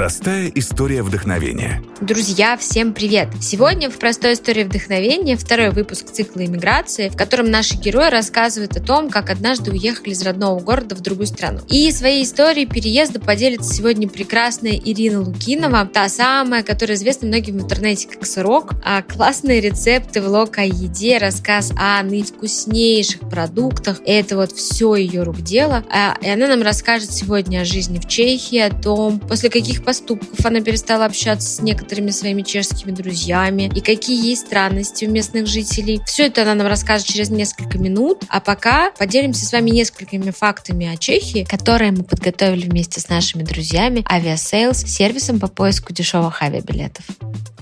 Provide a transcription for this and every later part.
Простая история вдохновения. Друзья, всем привет! Сегодня в «Простой истории вдохновения» второй выпуск цикла иммиграции, в котором наши герои рассказывают о том, как однажды уехали из родного города в другую страну. И своей историей переезда поделится сегодня прекрасная Ирина Лукинова, та самая, которая известна многим в интернете как Сырок, а классные рецепты, влог о еде, рассказ о наивкуснейших продуктах. Это вот все ее рук дело. А, и она нам расскажет сегодня о жизни в Чехии, о том, после каких поступков она перестала общаться с некоторыми своими чешскими друзьями и какие есть странности у местных жителей. Все это она нам расскажет через несколько минут, а пока поделимся с вами несколькими фактами о Чехии, которые мы подготовили вместе с нашими друзьями Aviasales, сервисом по поиску дешевых авиабилетов.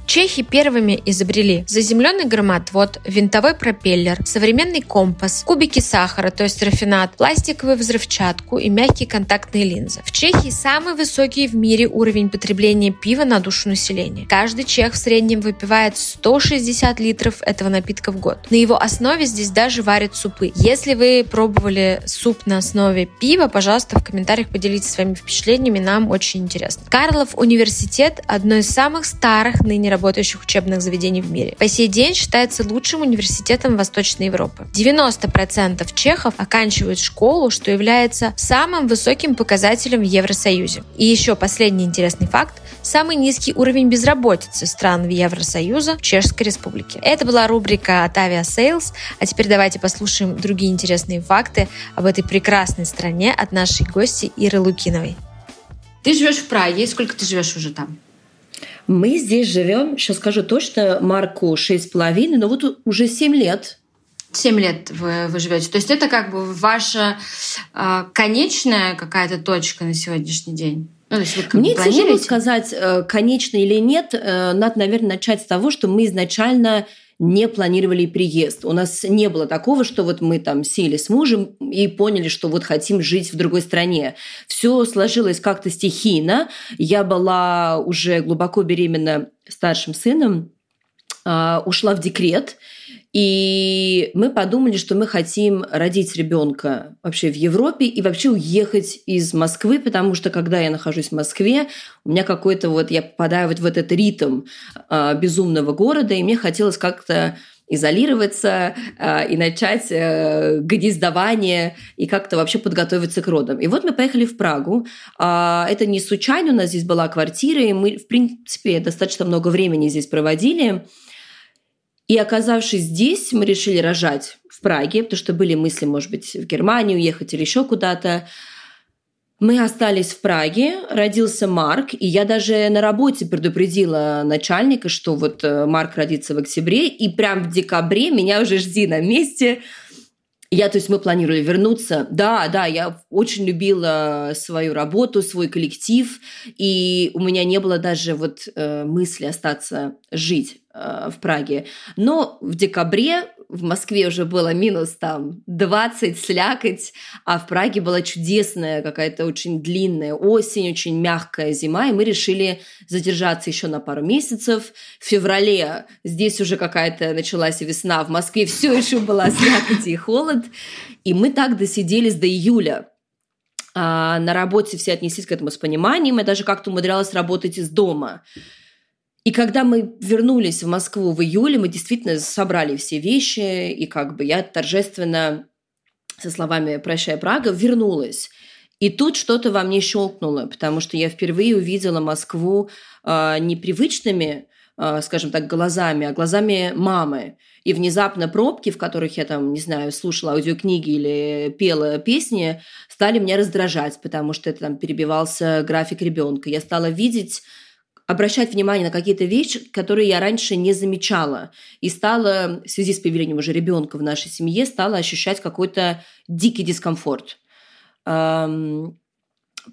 Чехи первыми изобрели заземленный громотвод, винтовой пропеллер, современный компас, кубики сахара, то есть рафинат, пластиковую взрывчатку и мягкие контактные линзы. В Чехии самый высокий в мире уровень потребления пива на душу населения. Каждый чех в среднем выпивает 160 литров этого напитка в год. На его основе здесь даже варят супы. Если вы пробовали суп на основе пива, пожалуйста, в комментариях поделитесь своими впечатлениями, нам очень интересно. Карлов университет – одно из самых старых ныне работающих учебных заведений в мире. По сей день считается лучшим университетом Восточной Европы. 90% чехов оканчивают школу, что является самым высоким показателем в Евросоюзе. И еще последний интересный факт – самый низкий уровень безработицы стран Евросоюза в Чешской Республике. Это была рубрика от Aviasales, а теперь давайте послушаем другие интересные факты об этой прекрасной стране от нашей гости Иры Лукиновой. Ты живешь в Праге. Сколько ты живешь уже там? Мы здесь живем, сейчас скажу точно, Марку 6,5, но вот уже 7 лет. 7 лет вы, вы живете. То есть это как бы ваша э, конечная какая-то точка на сегодняшний день? Ну, Мне тяжело сказать, э, конечно или нет. Э, надо, наверное, начать с того, что мы изначально не планировали приезд. У нас не было такого, что вот мы там сели с мужем и поняли, что вот хотим жить в другой стране. Все сложилось как-то стихийно. Я была уже глубоко беременна старшим сыном, а, ушла в декрет – и мы подумали, что мы хотим родить ребенка вообще в Европе и вообще уехать из Москвы, потому что когда я нахожусь в Москве, у меня какой-то вот, я попадаю вот в этот ритм э, безумного города, и мне хотелось как-то изолироваться э, и начать э, гнездование и как-то вообще подготовиться к родам. И вот мы поехали в Прагу. Э, это не случайно, у нас здесь была квартира, и мы, в принципе, достаточно много времени здесь проводили. И оказавшись здесь, мы решили рожать в Праге, потому что были мысли, может быть, в Германию уехать или еще куда-то. Мы остались в Праге, родился Марк, и я даже на работе предупредила начальника, что вот э, Марк родится в октябре, и прям в декабре меня уже жди на месте – я, то есть мы планировали вернуться. Да, да, я очень любила свою работу, свой коллектив, и у меня не было даже вот э, мысли остаться жить э, в Праге. Но в декабре в Москве уже было минус там 20, слякоть, а в Праге была чудесная какая-то очень длинная осень, очень мягкая зима, и мы решили задержаться еще на пару месяцев. В феврале здесь уже какая-то началась весна, в Москве все еще была слякоть и холод, и мы так досиделись до июля. А на работе все отнеслись к этому с пониманием, я даже как-то умудрялась работать из дома. И когда мы вернулись в Москву в июле, мы действительно собрали все вещи, и как бы я торжественно со словами «Прощай, Прага» вернулась. И тут что-то во мне щелкнуло, потому что я впервые увидела Москву э, непривычными, э, скажем так, глазами, а глазами мамы. И внезапно пробки, в которых я там, не знаю, слушала аудиокниги или пела песни, стали меня раздражать, потому что это там перебивался график ребенка. Я стала видеть обращать внимание на какие-то вещи, которые я раньше не замечала. И стала, в связи с появлением уже ребенка в нашей семье, стала ощущать какой-то дикий дискомфорт.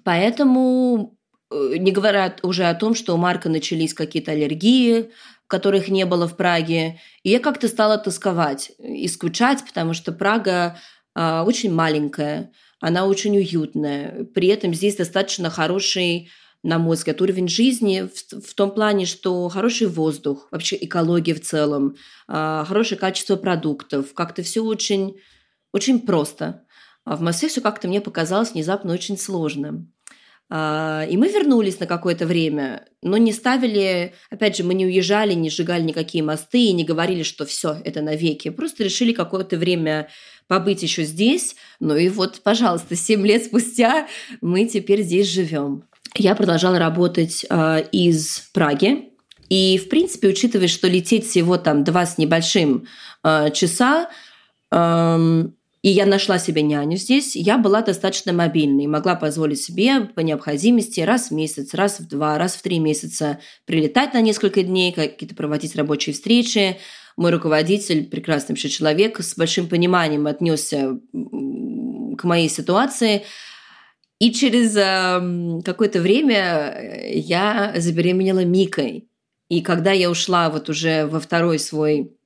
Поэтому, э, не говоря уже о том, что у Марка начались какие-то аллергии, которых не было в Праге, и я как-то стала тосковать и скучать, потому что Прага а, очень маленькая, она очень уютная, при этом здесь достаточно хороший на мой взгляд, уровень жизни в, в том плане, что хороший воздух, вообще экология в целом, э, хорошее качество продуктов, как-то все очень, очень просто. А в Москве все как-то мне показалось внезапно очень сложным. А, и мы вернулись на какое-то время, но не ставили, опять же, мы не уезжали, не сжигали никакие мосты и не говорили, что все, это навеки. Просто решили какое-то время побыть еще здесь. Ну и вот, пожалуйста, 7 лет спустя мы теперь здесь живем. Я продолжала работать э, из Праги. И, в принципе, учитывая, что лететь всего там два с небольшим э, часа, э, и я нашла себе няню здесь. Я была достаточно мобильной, могла позволить себе по необходимости раз в месяц, раз в два, раз в три месяца прилетать на несколько дней, какие-то проводить рабочие встречи. Мой руководитель, прекрасный вообще человек, с большим пониманием отнесся к моей ситуации. И через э, какое-то время я забеременела Микой. И когда я ушла вот уже во второй свой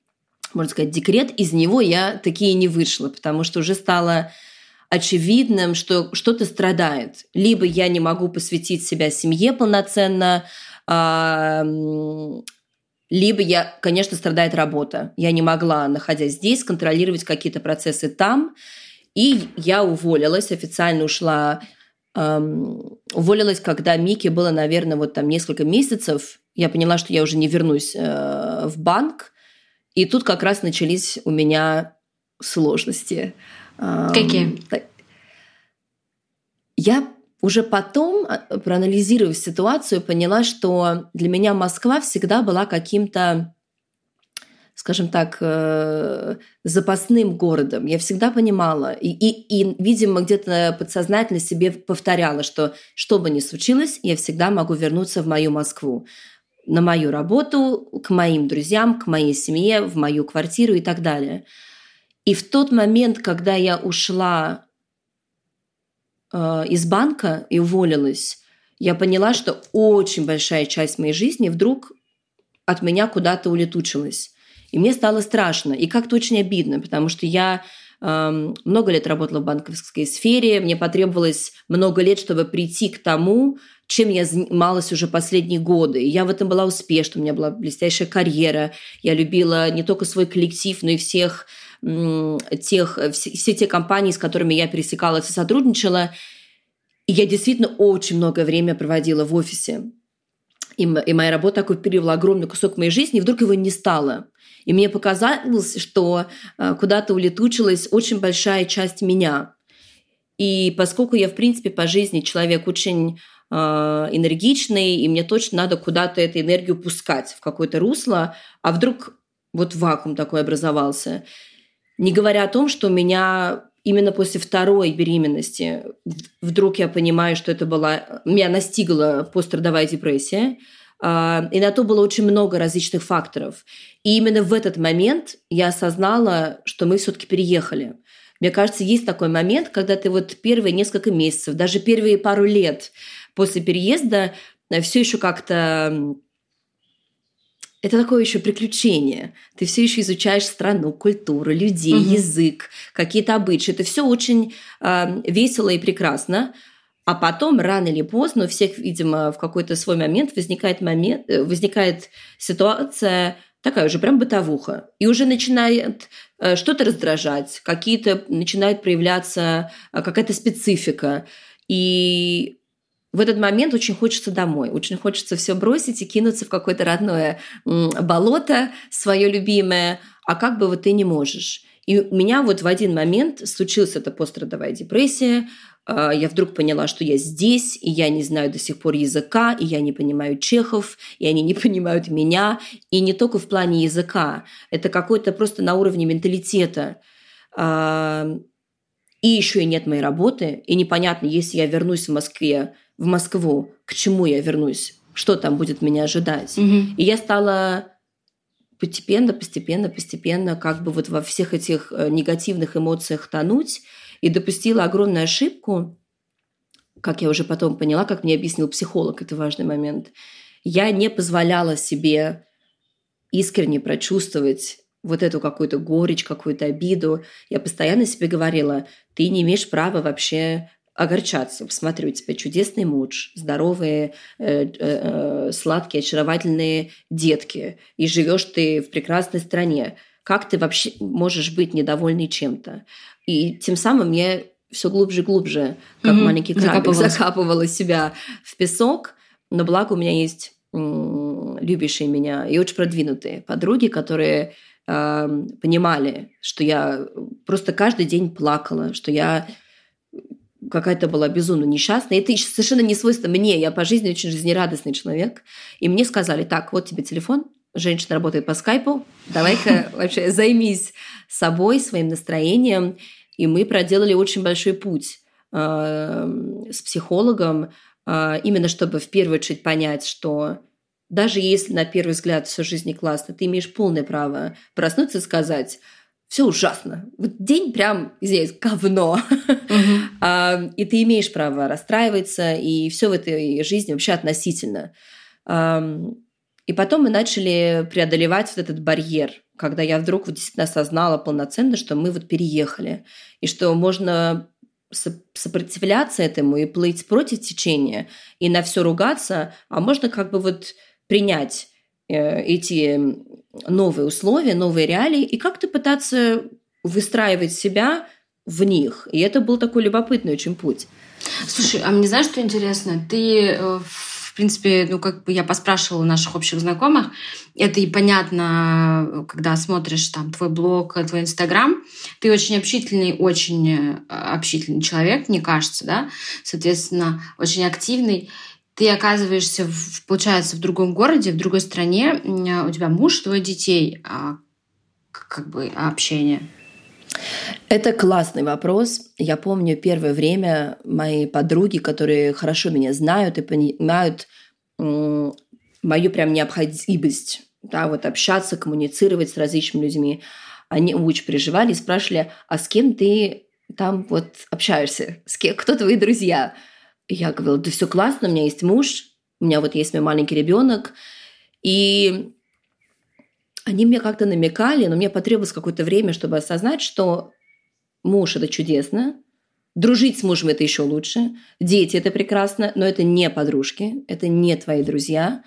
можно сказать, декрет, из него я такие не вышла, потому что уже стало очевидным, что что-то страдает. Либо я не могу посвятить себя семье полноценно, либо я, конечно, страдает работа. Я не могла, находясь здесь, контролировать какие-то процессы там. И я уволилась, официально ушла, эм, уволилась, когда Мике было, наверное, вот там несколько месяцев. Я поняла, что я уже не вернусь э, в банк. И тут как раз начались у меня сложности. Какие? Я уже потом, а, проанализировав ситуацию, поняла, что для меня Москва всегда была каким-то, скажем так, э, запасным городом. Я всегда понимала и, и, и видимо, где-то подсознательно себе повторяла, что что бы ни случилось, я всегда могу вернуться в мою Москву на мою работу, к моим друзьям, к моей семье, в мою квартиру и так далее. И в тот момент, когда я ушла э, из банка и уволилась, я поняла, что очень большая часть моей жизни вдруг от меня куда-то улетучилась. И мне стало страшно и как-то очень обидно, потому что я э, много лет работала в банковской сфере, мне потребовалось много лет, чтобы прийти к тому, чем я занималась уже последние годы. И я в этом была успешна, у меня была блестящая карьера. Я любила не только свой коллектив, но и всех тех, все, все те компании, с которыми я пересекалась и сотрудничала. И я действительно очень много времени проводила в офисе. И, и моя работа оккупировала огромный кусок моей жизни, и вдруг его не стало. И мне показалось, что э, куда-то улетучилась очень большая часть меня. И поскольку я, в принципе, по жизни человек очень а, энергичный, и мне точно надо куда-то эту энергию пускать в какое-то русло, а вдруг вот вакуум такой образовался. Не говоря о том, что у меня именно после второй беременности вдруг я понимаю, что это была... Меня настигла пострадовая депрессия, и на то было очень много различных факторов. И именно в этот момент я осознала, что мы все-таки переехали. Мне кажется, есть такой момент, когда ты вот первые несколько месяцев, даже первые пару лет после переезда э, все еще как-то это такое еще приключение. Ты все еще изучаешь страну, культуру, людей, угу. язык, какие-то обычаи. Это все очень э, весело и прекрасно. А потом, рано или поздно, у всех, видимо, в какой-то свой момент возникает, момент, э, возникает ситуация такая уже прям бытовуха. И уже начинает э, что-то раздражать, какие-то начинает проявляться э, какая-то специфика. И в этот момент очень хочется домой, очень хочется все бросить и кинуться в какое-то родное болото, свое любимое, а как бы вот ты не можешь. И у меня вот в один момент случилась эта пострадовая депрессия, а, я вдруг поняла, что я здесь, и я не знаю до сих пор языка, и я не понимаю чехов, и они не понимают меня, и не только в плане языка, это какой-то просто на уровне менталитета. А, и еще и нет моей работы, и непонятно, если я вернусь в Москве, в Москву, к чему я вернусь, что там будет меня ожидать. Угу. И я стала постепенно, постепенно, постепенно как бы вот во всех этих э, негативных эмоциях тонуть и допустила огромную ошибку, как я уже потом поняла, как мне объяснил психолог, это важный момент. Я не позволяла себе искренне прочувствовать вот эту какую-то горечь, какую-то обиду. Я постоянно себе говорила, ты не имеешь права вообще огорчаться. Посмотри, у тебя чудесный муж, здоровые, э, э, э, сладкие, очаровательные детки, и живешь ты в прекрасной стране. Как ты вообще можешь быть недовольной чем-то? И тем самым я все глубже и глубже, как угу. маленький крабик, закапывала себя в песок. Но благо у меня есть любящие меня и очень продвинутые подруги, которые э, понимали, что я просто каждый день плакала, что я какая-то была безумно несчастная. Это совершенно не свойственно мне. Я по жизни очень жизнерадостный человек. И мне сказали, так, вот тебе телефон, женщина работает по скайпу, давай-ка вообще займись собой, своим настроением. И мы проделали очень большой путь э, с психологом, э, именно чтобы в первую очередь понять, что даже если на первый взгляд все жизни классно, ты имеешь полное право проснуться и сказать, все ужасно. Вот день прям, здесь говно. Uh-huh. и ты имеешь право расстраиваться, и все в этой жизни вообще относительно. и потом мы начали преодолевать вот этот барьер, когда я вдруг вот действительно осознала полноценно, что мы вот переехали, и что можно сопротивляться этому и плыть против течения, и на все ругаться, а можно как бы вот принять эти новые условия, новые реалии и как-то пытаться выстраивать себя в них. И это был такой любопытный очень путь. Слушай, а мне знаешь, что интересно? Ты э, в принципе, ну, как бы я поспрашивала наших общих знакомых, это и понятно, когда смотришь там твой блог, твой инстаграм, ты очень общительный, очень э, общительный человек, мне кажется, да, соответственно, очень активный ты оказываешься, в, получается, в другом городе, в другой стране, у тебя муж, двое детей, а, как бы общение. Это классный вопрос. Я помню первое время мои подруги, которые хорошо меня знают и понимают мою прям необходимость да, вот общаться, коммуницировать с различными людьми. Они очень переживали и спрашивали, а с кем ты там вот общаешься? С кем, кто твои друзья? Я говорила, да все классно, у меня есть муж, у меня вот есть мой маленький ребенок. И они мне как-то намекали, но мне потребовалось какое-то время, чтобы осознать, что муж – это чудесно, дружить с мужем – это еще лучше, дети – это прекрасно, но это не подружки, это не твои друзья.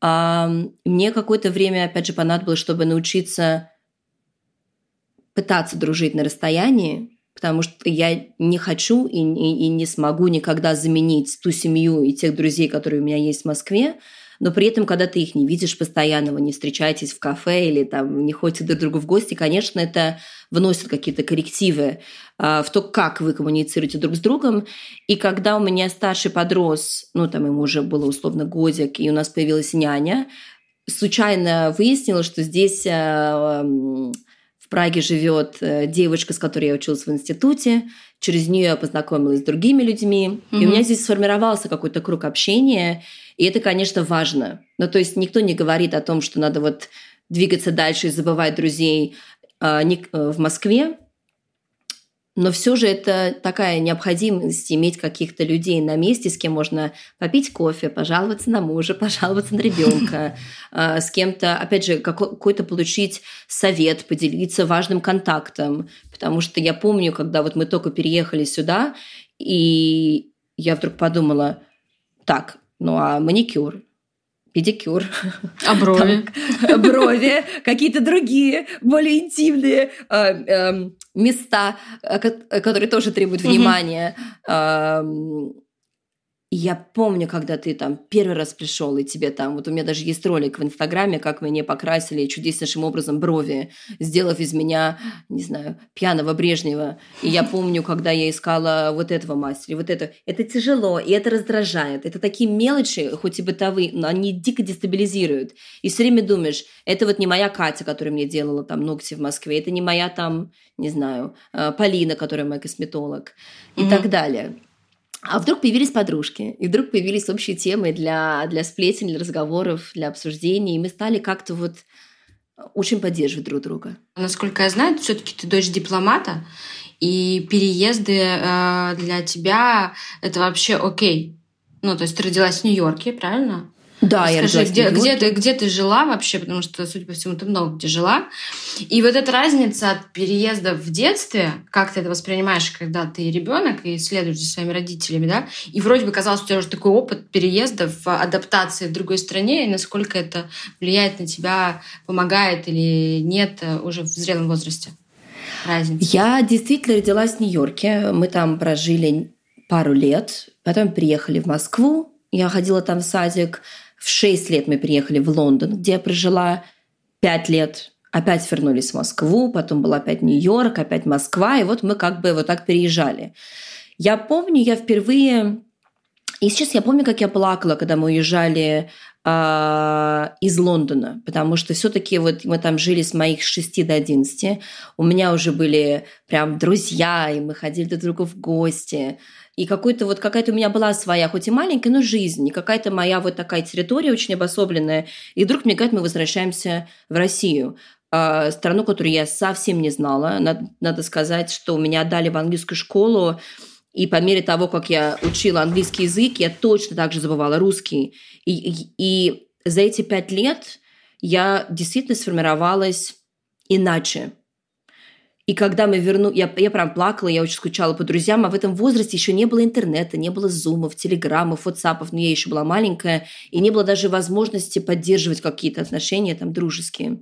А мне какое-то время, опять же, понадобилось, чтобы научиться пытаться дружить на расстоянии, потому что я не хочу и, и, и не смогу никогда заменить ту семью и тех друзей, которые у меня есть в Москве, но при этом, когда ты их не видишь постоянно, вы не встречаетесь в кафе или там не ходите друг к другу в гости, конечно, это вносит какие-то коррективы э, в то, как вы коммуницируете друг с другом. И когда у меня старший подрос, ну там ему уже было условно годик, и у нас появилась няня, случайно выяснилось, что здесь э, Праге живет э, девочка, с которой я училась в институте. Через нее я познакомилась с другими людьми. Mm-hmm. И у меня здесь сформировался какой-то круг общения. И это, конечно, важно. Ну, то есть никто не говорит о том, что надо вот двигаться дальше и забывать друзей а, э, в Москве. Но все же это такая необходимость иметь каких-то людей на месте, с кем можно попить кофе, пожаловаться на мужа, пожаловаться на ребенка, а, с кем-то, опять же, какой-то получить совет, поделиться важным контактом. Потому что я помню, когда вот мы только переехали сюда, и я вдруг подумала, так, ну а маникюр, педикюр. А брови? Там, брови, какие-то другие, более интимные э, э, места, э, которые тоже требуют внимания. Я помню, когда ты там первый раз пришел, и тебе там, вот у меня даже есть ролик в Инстаграме, как мне покрасили чудеснейшим образом брови, сделав из меня, не знаю, пьяного Брежнева. И я помню, когда я искала вот этого мастера, вот это. Это тяжело, и это раздражает. Это такие мелочи, хоть и бытовые, но они дико дестабилизируют. И все время думаешь, это вот не моя Катя, которая мне делала там ногти в Москве, это не моя там, не знаю, э, Полина, которая мой косметолог, и mm-hmm. так далее. А вдруг появились подружки, и вдруг появились общие темы для, для сплетен, для разговоров, для обсуждений, и мы стали как-то вот очень поддерживать друг друга. Насколько я знаю, все-таки ты дочь дипломата, и переезды э, для тебя это вообще окей. Ну, то есть ты родилась в Нью-Йорке, правильно? Да, Скажи, я родилась где, где, ты, где ты жила вообще, потому что, судя по всему, ты много где жила. И вот эта разница от переезда в детстве, как ты это воспринимаешь, когда ты ребенок и следуешь за своими родителями, да, и вроде бы казалось, у тебя уже такой опыт переезда в адаптации в другой стране, и насколько это влияет на тебя, помогает или нет уже в зрелом возрасте? разница? Я действительно родилась в Нью-Йорке. Мы там прожили пару лет. Потом приехали в Москву. Я ходила там в садик. В 6 лет мы приехали в Лондон, где я прожила 5 лет. Опять вернулись в Москву, потом был опять Нью-Йорк, опять Москва. И вот мы как бы вот так переезжали. Я помню, я впервые... И сейчас я помню, как я плакала, когда мы уезжали э, из Лондона, потому что все-таки вот мы там жили с моих 6 до 11. У меня уже были прям друзья, и мы ходили друг другу в гости. И какой-то вот какая-то у меня была своя, хоть и маленькая, но жизнь, и какая-то моя вот такая территория очень обособленная. И вдруг, мне кажется, мы возвращаемся в Россию а, страну, которую я совсем не знала. Надо сказать, что меня отдали в английскую школу, и по мере того, как я учила английский язык, я точно так же забывала русский. И, и, и за эти пять лет я действительно сформировалась иначе. И когда мы верну, я, я прям плакала, я очень скучала по друзьям, а в этом возрасте еще не было интернета, не было зумов, телеграммов, ватсапов, но я еще была маленькая, и не было даже возможности поддерживать какие-то отношения там дружеские.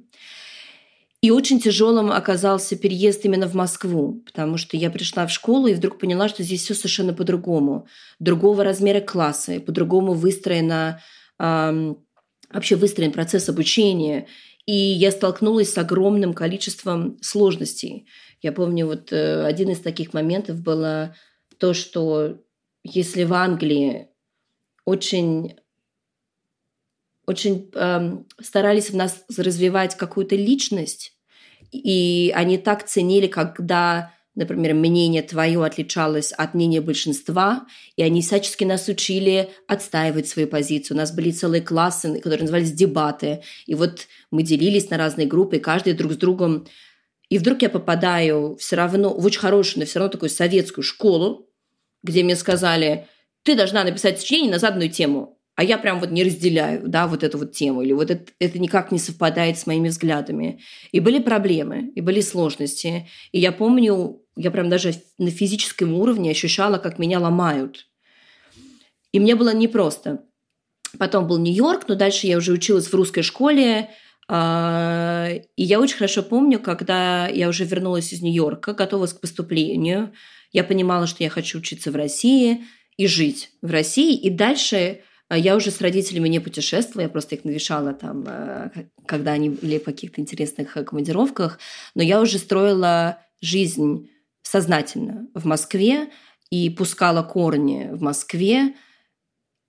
И очень тяжелым оказался переезд именно в Москву, потому что я пришла в школу и вдруг поняла, что здесь все совершенно по-другому. Другого размера класса, по-другому выстроена, э, вообще выстроен процесс обучения. И я столкнулась с огромным количеством сложностей. Я помню, вот э, один из таких моментов было то, что если в Англии очень очень э, старались в нас развивать какую-то личность, и они так ценили, когда, например, мнение твое отличалось от мнения большинства, и они всячески нас учили отстаивать свою позицию. У нас были целые классы, которые назывались дебаты, и вот мы делились на разные группы, каждый друг с другом. И вдруг я попадаю все равно в очень хорошую, но все равно такую советскую школу, где мне сказали, ты должна написать сочинение на заданную тему а я прям вот не разделяю, да, вот эту вот тему, или вот это, это никак не совпадает с моими взглядами. И были проблемы, и были сложности. И я помню, я прям даже на физическом уровне ощущала, как меня ломают. И мне было непросто. Потом был Нью-Йорк, но дальше я уже училась в русской школе, а, и я очень хорошо помню, когда я уже вернулась из Нью-Йорка, готовилась к поступлению, я понимала, что я хочу учиться в России и жить в России, и дальше я уже с родителями не путешествовала, я просто их навещала там, э, когда они были в каких-то интересных э, командировках, но я уже строила жизнь сознательно в Москве и пускала корни в Москве.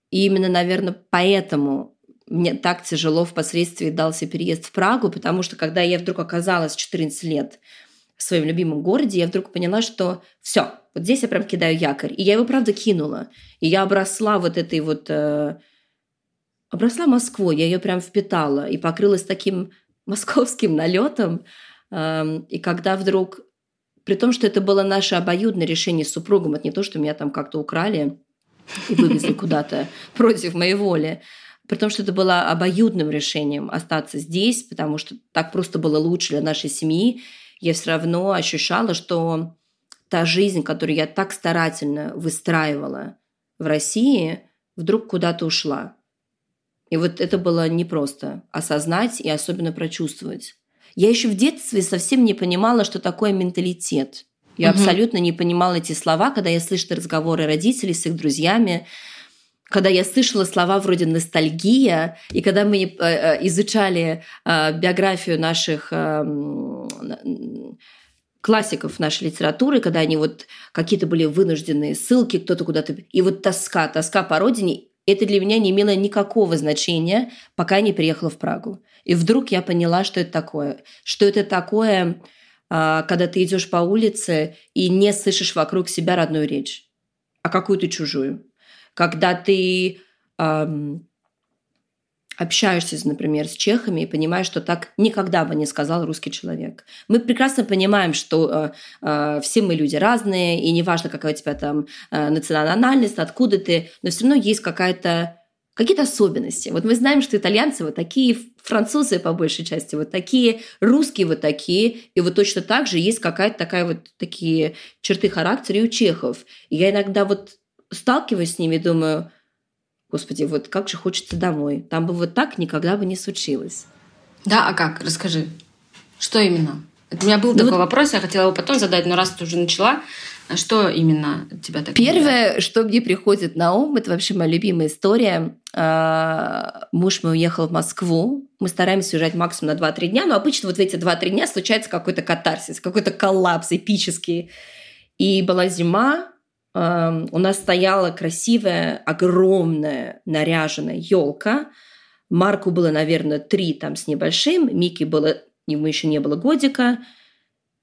И именно, наверное, поэтому мне так тяжело впоследствии дался переезд в Прагу, потому что когда я вдруг оказалась в 14 лет в своем любимом городе, я вдруг поняла, что все, вот здесь я прям кидаю якорь. И я его, правда, кинула. И я обросла вот этой вот... Э, обросла Москвой, я ее прям впитала и покрылась таким московским налетом. Э, и когда вдруг... При том, что это было наше обоюдное решение с супругом, это не то, что меня там как-то украли и вывезли куда-то против моей воли. При том, что это было обоюдным решением остаться здесь, потому что так просто было лучше для нашей семьи я все равно ощущала, что та жизнь, которую я так старательно выстраивала в России, вдруг куда-то ушла. И вот это было непросто осознать и особенно прочувствовать. Я еще в детстве совсем не понимала, что такое менталитет. Я угу. абсолютно не понимала эти слова, когда я слышала разговоры родителей с их друзьями, когда я слышала слова вроде ностальгия, и когда мы э, э, изучали э, биографию наших эм, классиков нашей литературы, когда они вот какие-то были вынужденные ссылки, кто-то куда-то... И вот тоска, тоска по родине, это для меня не имело никакого значения, пока я не приехала в Прагу. И вдруг я поняла, что это такое. Что это такое, когда ты идешь по улице и не слышишь вокруг себя родную речь, а какую-то чужую когда ты эм, общаешься, например, с чехами и понимаешь, что так никогда бы не сказал русский человек. Мы прекрасно понимаем, что э, э, все мы люди разные, и неважно, какая у тебя там э, национальность, откуда ты, но все равно есть какая-то какие-то особенности. Вот мы знаем, что итальянцы вот такие, французы по большей части вот такие, русские вот такие, и вот точно так же есть какая-то такая вот такие черты характера и у чехов. И я иногда вот сталкиваюсь с ними, думаю, господи, вот как же хочется домой. Там бы вот так никогда бы не случилось. Да, а как? Расскажи. Что именно? У меня был ну, такой вот... вопрос, я хотела его потом задать, но раз ты уже начала, что именно тебя так Первое, удивляет? что мне приходит на ум, это вообще моя любимая история. А, муж мой уехал в Москву. Мы стараемся уезжать максимум на 2-3 дня, но обычно вот в эти 2-3 дня случается какой-то катарсис, какой-то коллапс эпический. И была зима, у нас стояла красивая, огромная, наряженная елка. Марку было, наверное, три там с небольшим, Микки было, ему еще не было годика.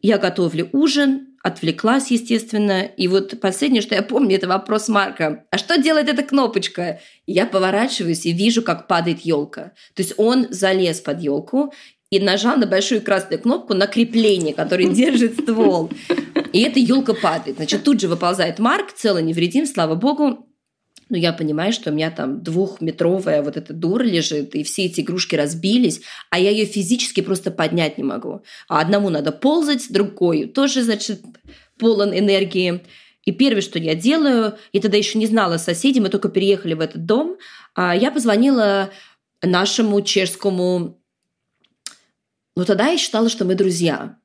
Я готовлю ужин, отвлеклась, естественно. И вот последнее, что я помню, это вопрос Марка. А что делает эта кнопочка? Я поворачиваюсь и вижу, как падает елка. То есть он залез под елку и нажал на большую красную кнопку на крепление, которое держит ствол. И эта елка падает. Значит, тут же выползает Марк, целый невредим, слава богу. Но я понимаю, что у меня там двухметровая вот эта дура лежит, и все эти игрушки разбились, а я ее физически просто поднять не могу. А одному надо ползать, другой тоже, значит, полон энергии. И первое, что я делаю, я тогда еще не знала соседей, мы только переехали в этот дом, а я позвонила нашему чешскому... Ну, тогда я считала, что мы друзья.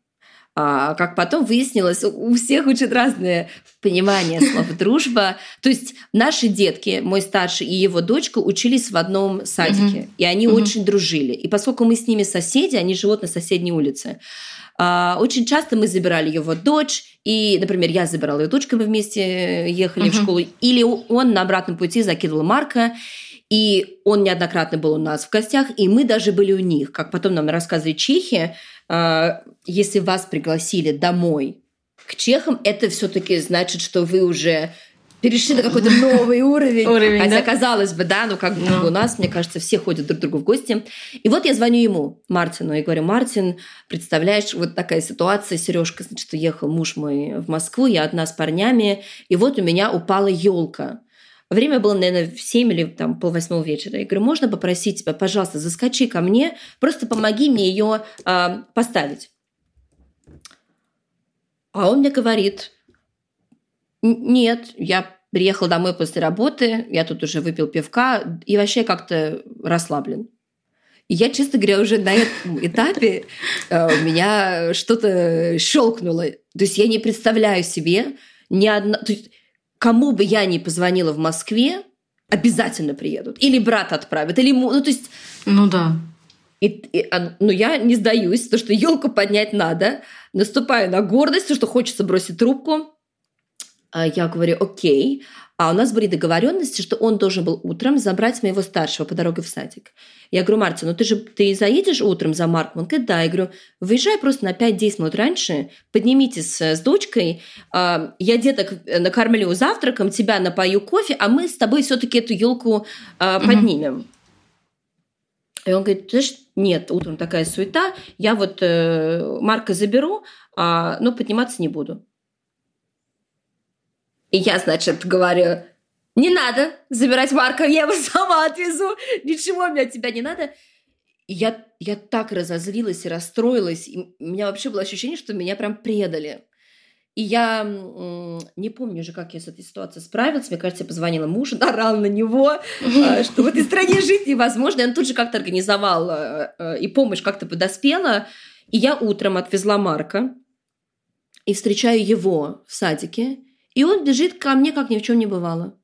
А, как потом выяснилось, у всех очень разное понимание слова «дружба». То есть наши детки, мой старший и его дочка, учились в одном садике, угу. и они угу. очень дружили. И поскольку мы с ними соседи, они живут на соседней улице, а, очень часто мы забирали его дочь, и, например, я забирала ее дочку, мы вместе ехали угу. в школу, или он на обратном пути закидывал Марка, и он неоднократно был у нас в гостях, и мы даже были у них. Как потом нам рассказывали чехи, а, если вас пригласили домой к чехам, это все-таки значит, что вы уже перешли на какой-то новый уровень. уровень Хотя, да? казалось бы, да, ну как ну. у нас, мне кажется, все ходят друг к другу в гости. И вот я звоню ему, Мартину, и говорю, Мартин, представляешь, вот такая ситуация, Сережка, значит, уехал муж мой в Москву, я одна с парнями, и вот у меня упала елка. Время было, наверное, в 7 или там полвосьмого вечера. Я говорю, можно попросить тебя, пожалуйста, заскочи ко мне, просто помоги мне ее э, а, поставить. А он мне говорит, нет, я приехал домой после работы, я тут уже выпил пивка и вообще как-то расслаблен. И я, честно говоря, уже на этом этапе э, у меня что-то щелкнуло. То есть я не представляю себе ни одна... То есть кому бы я ни позвонила в Москве, обязательно приедут. Или брат отправит, или... Ну, то есть... Ну да. И, и, а, ну, я не сдаюсь, то, что елку поднять надо. Наступаю на гордость, то, что хочется бросить трубку. А я говорю, окей. А у нас были договоренности, что он должен был утром забрать моего старшего по дороге в садик. Я говорю, Мартин, ну ты же ты заедешь утром за Марком? Он говорит, да. Я говорю, выезжай просто на 5-10 минут раньше, поднимитесь с дочкой, а, я деток накормлю завтраком, тебя напою кофе, а мы с тобой все-таки эту елку а, поднимем. И он говорит, знаешь, нет, утром такая суета, я вот э, Марка заберу, а, но подниматься не буду. И я, значит, говорю, не надо забирать Марка, я его сама отвезу, ничего мне от тебя не надо. И я, я так разозлилась и расстроилась, и у меня вообще было ощущение, что меня прям предали. И я не помню уже, как я с этой ситуацией справилась. Мне кажется, я позвонила мужу, орала на него, а, что в этой стране жить невозможно. И он тут же как-то организовал, а, а, и помощь как-то подоспела. И я утром отвезла Марка и встречаю его в садике. И он бежит ко мне, как ни в чем не бывало.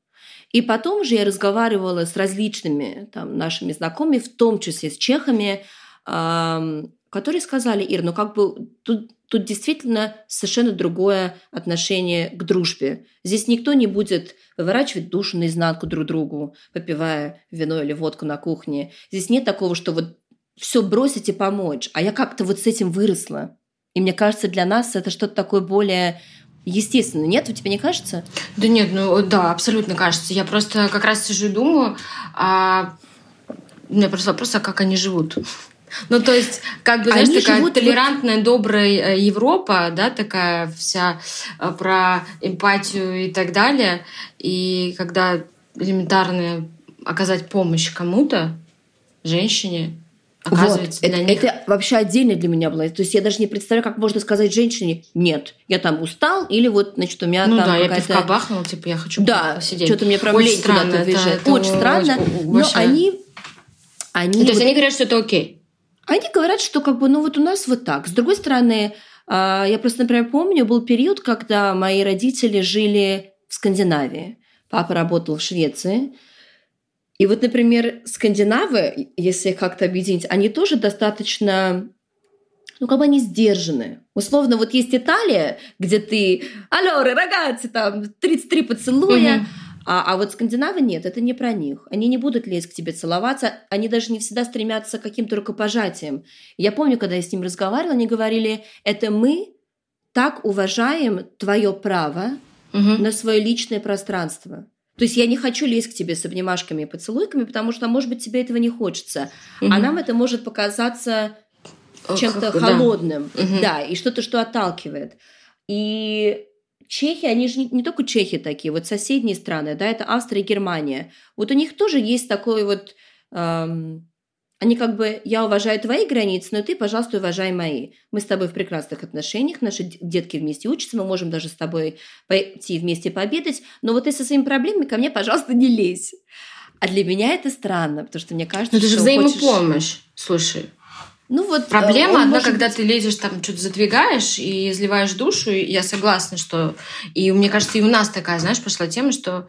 И потом же я разговаривала с различными там, нашими знакомыми, в том числе с чехами, которые сказали, Ир, ну как бы тут, тут действительно совершенно другое отношение к дружбе. Здесь никто не будет выворачивать душу наизнанку друг другу, попивая вино или водку на кухне. Здесь нет такого, что вот все бросить и помочь. А я как-то вот с этим выросла. И мне кажется, для нас это что-то такое более естественно, нет? У тебя не кажется? Да нет, ну да, абсолютно кажется. Я просто как раз сижу и думаю, а... у меня просто вопрос, а как они живут? Ну, то есть, как бы, знаешь, Они такая живут толерантная, вот... добрая э, Европа, да, такая вся э, про эмпатию и так далее. И когда элементарно оказать помощь кому-то, женщине, Оказывается, вот. это, них... это вообще отдельно для меня было. То есть я даже не представляю, как можно сказать женщине, нет, я там устал, или вот, значит, у меня ну, там да, я пивка бахнула, типа, я хочу да, посидеть. что-то мне прям очень странно, это, это, очень странно. Очень, но они... они ну, то есть они говорят, что это окей? Они говорят, что как бы, ну вот у нас вот так. С другой стороны, а, я просто, например, помню, был период, когда мои родители жили в Скандинавии. Папа работал в Швеции. И вот, например, скандинавы, если как-то объединить, они тоже достаточно ну, как бы они сдержаны. Условно, вот есть Италия, где ты «Алло, рогатцы, там 33 поцелуя», угу. А, а вот скандинавы нет, это не про них. Они не будут лезть к тебе целоваться, они даже не всегда стремятся к каким-то рукопожатиям. Я помню, когда я с ним разговаривала, они говорили, это мы так уважаем твое право угу. на свое личное пространство. То есть я не хочу лезть к тебе с обнимашками и поцелуйками, потому что, может быть, тебе этого не хочется. Угу. А нам это может показаться чем-то холодным, да, угу. да и что-то, что отталкивает. И Чехи, они же не, не только чехи такие, вот соседние страны, да, это Австрия и Германия. Вот у них тоже есть такой вот... Эм, они как бы, я уважаю твои границы, но ты, пожалуйста, уважай мои. Мы с тобой в прекрасных отношениях, наши детки вместе учатся, мы можем даже с тобой пойти вместе пообедать, но вот ты со своими проблемами ко мне, пожалуйста, не лезь. А для меня это странно, потому что мне кажется, но это же взаимопомощь, хочешь... слушай. Ну вот э, проблема одна, когда быть... ты лезешь там что-то задвигаешь и изливаешь душу. И я согласна, что и мне кажется и у нас такая, знаешь, пошла тема, что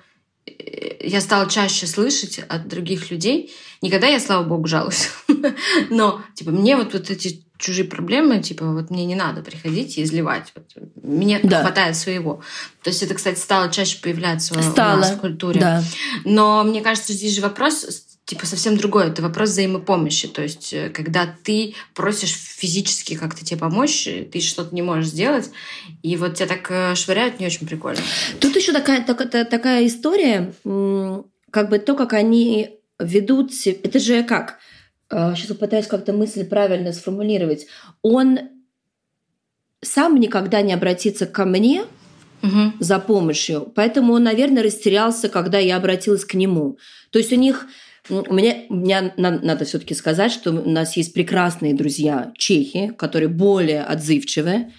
я стала чаще слышать от других людей. Никогда я, слава богу, жалуюсь. Но, типа, мне вот, вот эти чужие проблемы, типа, вот мне не надо приходить и изливать. Вот, мне да. хватает своего. То есть это, кстати, стало чаще появляться стало. у нас в культуре. Да. Но мне кажется, здесь же вопрос типа совсем другое. Это вопрос взаимопомощи. То есть, э, когда ты просишь физически как-то тебе помочь, ты что-то не можешь сделать, и вот тебя так э, швыряют, не очень прикольно. Тут еще такая, такая, такая история, как бы то, как они ведут себя. Это же как? Сейчас э, попытаюсь как-то мысль правильно сформулировать. Он сам никогда не обратится ко мне, угу. за помощью. Поэтому он, наверное, растерялся, когда я обратилась к нему. То есть у них у меня, меня надо все-таки сказать, что у нас есть прекрасные друзья чехи, которые более отзывчивые,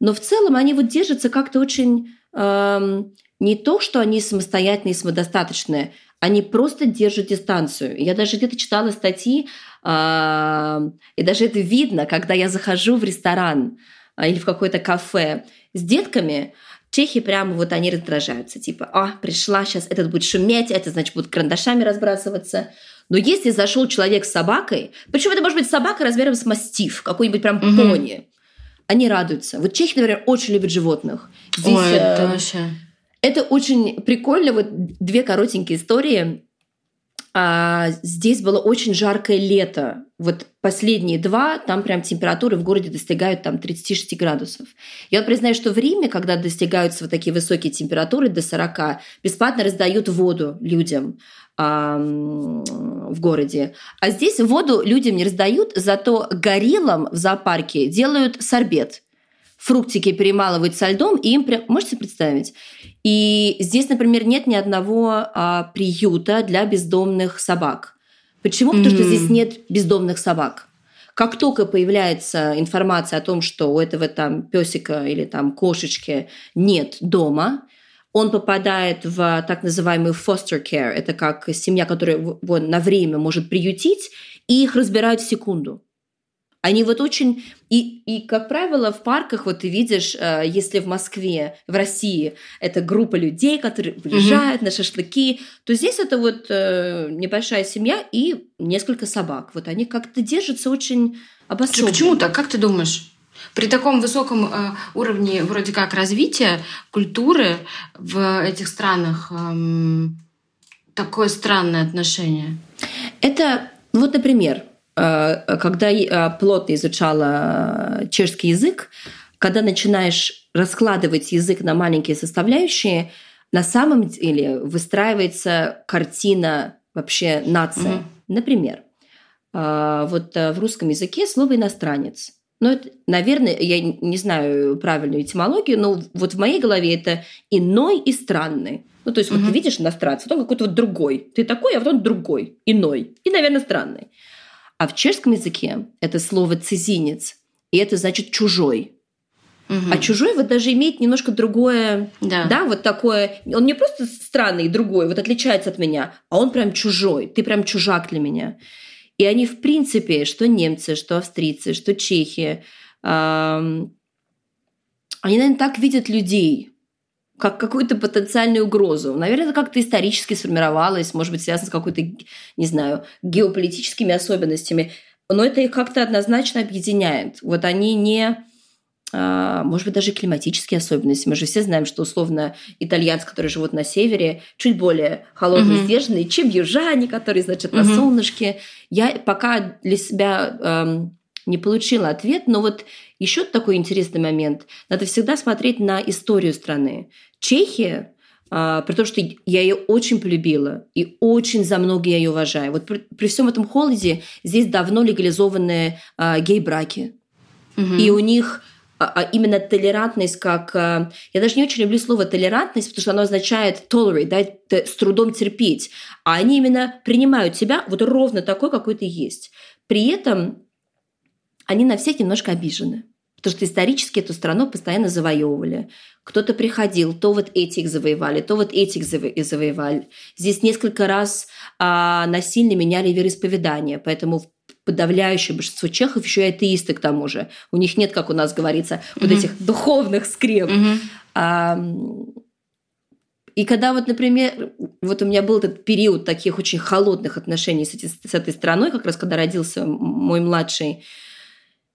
но в целом они вот держатся как-то очень эм, не то, что они самостоятельные самодостаточные, они просто держат дистанцию. Я даже где-то читала статьи, э, и даже это видно, когда я захожу в ресторан э, или в какое-то кафе с детками, Чехи прямо вот они раздражаются, типа, а, пришла, сейчас этот будет шуметь, это значит будут карандашами разбрасываться. Но если зашел человек с собакой, причем это может быть собака размером с мастиф, какой-нибудь прям угу. пони, они радуются. Вот чехи, например, очень любят животных. Здесь, Ой, это э, вообще... Это очень прикольно. Вот две коротенькие истории. А, здесь было очень жаркое лето. Вот последние два, там прям температуры в городе достигают там 36 градусов. Я вот признаю, что в Риме, когда достигаются вот такие высокие температуры до 40, бесплатно раздают воду людям в городе. А здесь воду людям не раздают, зато гориллам в зоопарке делают сорбет – фруктики перемалывают со льдом, и им прям... Можете представить? И здесь, например, нет ни одного а, приюта для бездомных собак. Почему? Потому mm-hmm. что здесь нет бездомных собак. Как только появляется информация о том, что у этого там песика или там кошечки нет дома, он попадает в так называемый foster care. Это как семья, которая его на время может приютить, и их разбирают в секунду. Они вот очень... И, и, как правило, в парках вот ты видишь, э, если в Москве, в России это группа людей, которые приезжают угу. на шашлыки, то здесь это вот э, небольшая семья и несколько собак. Вот они как-то держатся очень обособленно. Почему так? Как ты думаешь? При таком высоком э, уровне вроде как развития культуры в этих странах э, такое странное отношение? Это, вот, например, когда я плотно изучала чешский язык, когда начинаешь раскладывать язык на маленькие составляющие, на самом деле выстраивается картина вообще нации. Mm-hmm. Например, э, вот э, в русском языке слово иностранец. Ну, это, наверное, я не знаю правильную этимологию, но вот в моей голове это иной и странный. Ну, то есть, mm-hmm. вот ты видишь иностранца, вот он какой-то вот другой. Ты такой, а вот он другой, иной. И, наверное, странный. А в чешском языке это слово «цезинец», и это значит «чужой». Угу. А чужой вот даже имеет немножко другое, да. да, вот такое. Он не просто странный, другой, вот отличается от меня, а он прям чужой. Ты прям чужак для меня. И они, в принципе, что немцы, что австрийцы, что чехи, они, наверное, так видят людей, как какую-то потенциальную угрозу. Наверное, это как-то исторически сформировалось, может быть, связано с какой-то, не знаю, геополитическими особенностями. Но это их как-то однозначно объединяет. Вот они не а, может быть, даже климатические особенности. Мы же все знаем, что условно итальянцы, которые живут на севере, чуть более холодные, mm-hmm. сдержанные, чем южане, которые, значит, на mm-hmm. солнышке. Я пока для себя эм, не получила ответ, но вот еще такой интересный момент. Надо всегда смотреть на историю страны. Чехия а, при том, что я ее очень полюбила и очень за много я ее уважаю. Вот при, при всем этом холоде здесь давно легализованы а, гей-браки. Угу. И у них а, а именно толерантность как... А, я даже не очень люблю слово толерантность, потому что оно означает tolerate, да, с трудом терпеть. А они именно принимают тебя вот ровно такой, какой ты есть. При этом они на всех немножко обижены. Потому что исторически эту страну постоянно завоевывали. Кто-то приходил, то вот этих завоевали, то вот этих завоевали. Здесь несколько раз а, насильно меняли вероисповедание, поэтому подавляющее большинство чехов еще и атеисты к тому же. У них нет, как у нас говорится, mm-hmm. вот этих духовных скреп. Mm-hmm. А, и когда вот, например, вот у меня был этот период таких очень холодных отношений с, эти, с этой страной, как раз когда родился мой младший,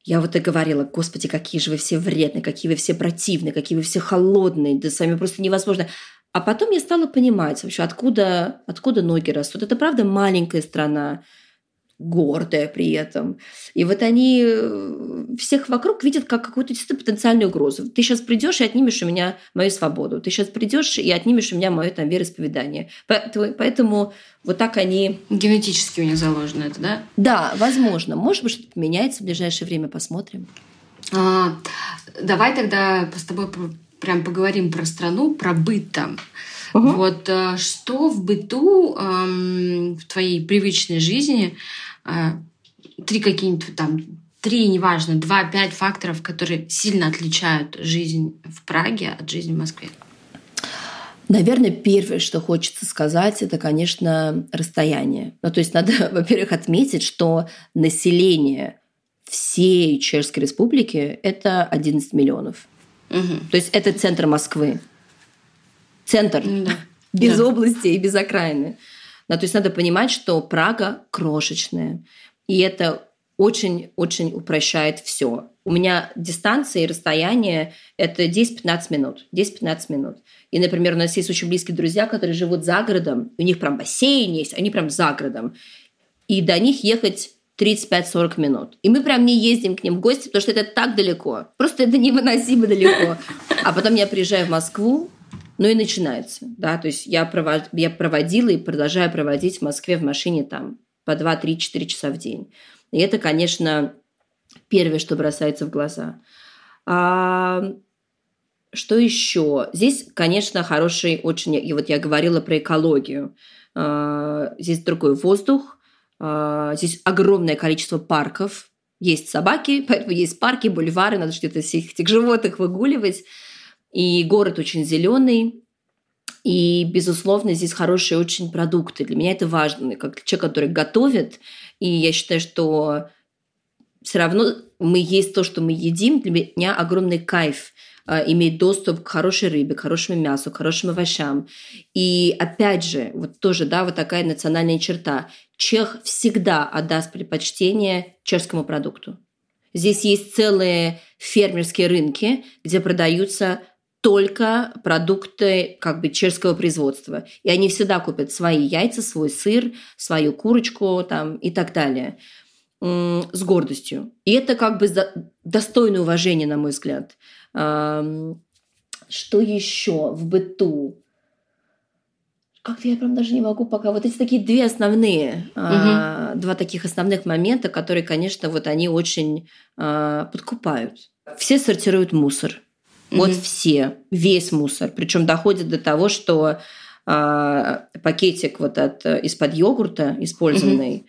я вот и говорила, господи, какие же вы все вредные, какие вы все противные, какие вы все холодные, да с вами просто невозможно. А потом я стала понимать вообще, откуда, откуда ноги растут. Это правда маленькая страна, гордая при этом. И вот они э, всех вокруг видят как какую-то чисто потенциальную угрозу. Ты сейчас придешь и отнимешь у меня мою свободу. Ты сейчас придешь и отнимешь у меня мое там вероисповедание. Поэтому, поэтому вот так они... Генетически у них заложено это, да? Да, возможно. Может быть, что-то поменяется в ближайшее время, посмотрим. А, давай тогда с тобой прям поговорим про страну, про быт там. Угу. Вот э, что в быту, в твоей привычной жизни Э, три какие-нибудь там, три, неважно, два, пять факторов, которые сильно отличают жизнь в Праге от жизни в Москве? Наверное, первое, что хочется сказать, это, конечно, расстояние. Ну, то есть надо, во-первых, отметить, что население всей Чешской Республики – это 11 миллионов. Угу. То есть это центр Москвы. Центр. Да. Без да. области и без окраины. Да, то есть надо понимать, что Прага крошечная, и это очень-очень упрощает все. У меня дистанция и расстояние – это 10-15 минут. 10-15 минут. И, например, у нас есть очень близкие друзья, которые живут за городом, у них прям бассейн есть, они прям за городом. И до них ехать 35-40 минут. И мы прям не ездим к ним в гости, потому что это так далеко. Просто это невыносимо далеко. А потом я приезжаю в Москву, ну и начинается, да, то есть я, провод, я проводила и продолжаю проводить в Москве в машине там по 2, 3, 4 часа в день. И это, конечно, первое, что бросается в глаза. А, что еще? Здесь, конечно, хороший очень... И вот я говорила про экологию. А, здесь другой воздух, а, здесь огромное количество парков. Есть собаки, поэтому есть парки, бульвары, надо всех этих животных выгуливать. И город очень зеленый. И, безусловно, здесь хорошие очень продукты. Для меня это важно, как человек, который готовит. И я считаю, что все равно мы есть то, что мы едим. Для меня огромный кайф э, иметь доступ к хорошей рыбе, к хорошему мясу, к хорошим овощам. И опять же, вот тоже, да, вот такая национальная черта. Чех всегда отдаст предпочтение чешскому продукту. Здесь есть целые фермерские рынки, где продаются только продукты как бы чешского производства. И они всегда купят свои яйца, свой сыр, свою курочку там, и так далее с гордостью. И это как бы достойное уважение, на мой взгляд. Что еще в быту? Как-то я прям даже не могу пока. Вот эти такие две основные, угу. два таких основных момента, которые, конечно, вот они очень а, подкупают. Все сортируют мусор. Вот mm все, весь мусор. Причем доходит до того, что э, пакетик вот от из-под йогурта использованный mm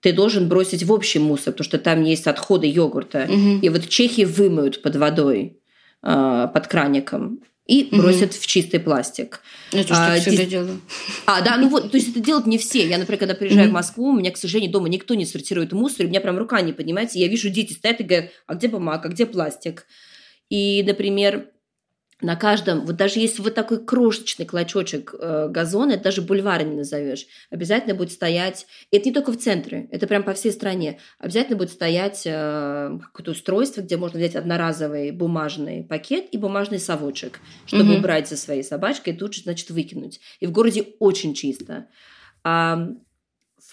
ты должен бросить в общий мусор, потому что там есть отходы йогурта. mm И вот чехи вымоют под водой, э, под краником. и угу. бросят в чистый пластик. Я тоже а, всегда дис... делаю. А, да, ну вот, то есть это делают не все. Я, например, когда приезжаю угу. в Москву, у меня, к сожалению, дома никто не сортирует мусор, и у меня прям рука не поднимается, я вижу, дети стоят и говорят, а где бумага, а где пластик? И, например, на каждом, вот даже если вот такой крошечный клочочек э, газона, это даже бульвара не назовешь, обязательно будет стоять, это не только в центре, это прям по всей стране, обязательно будет стоять э, какое-то устройство, где можно взять одноразовый бумажный пакет и бумажный совочек, чтобы угу. убрать за своей собачкой и тут же, значит, выкинуть. И в городе очень чисто. А,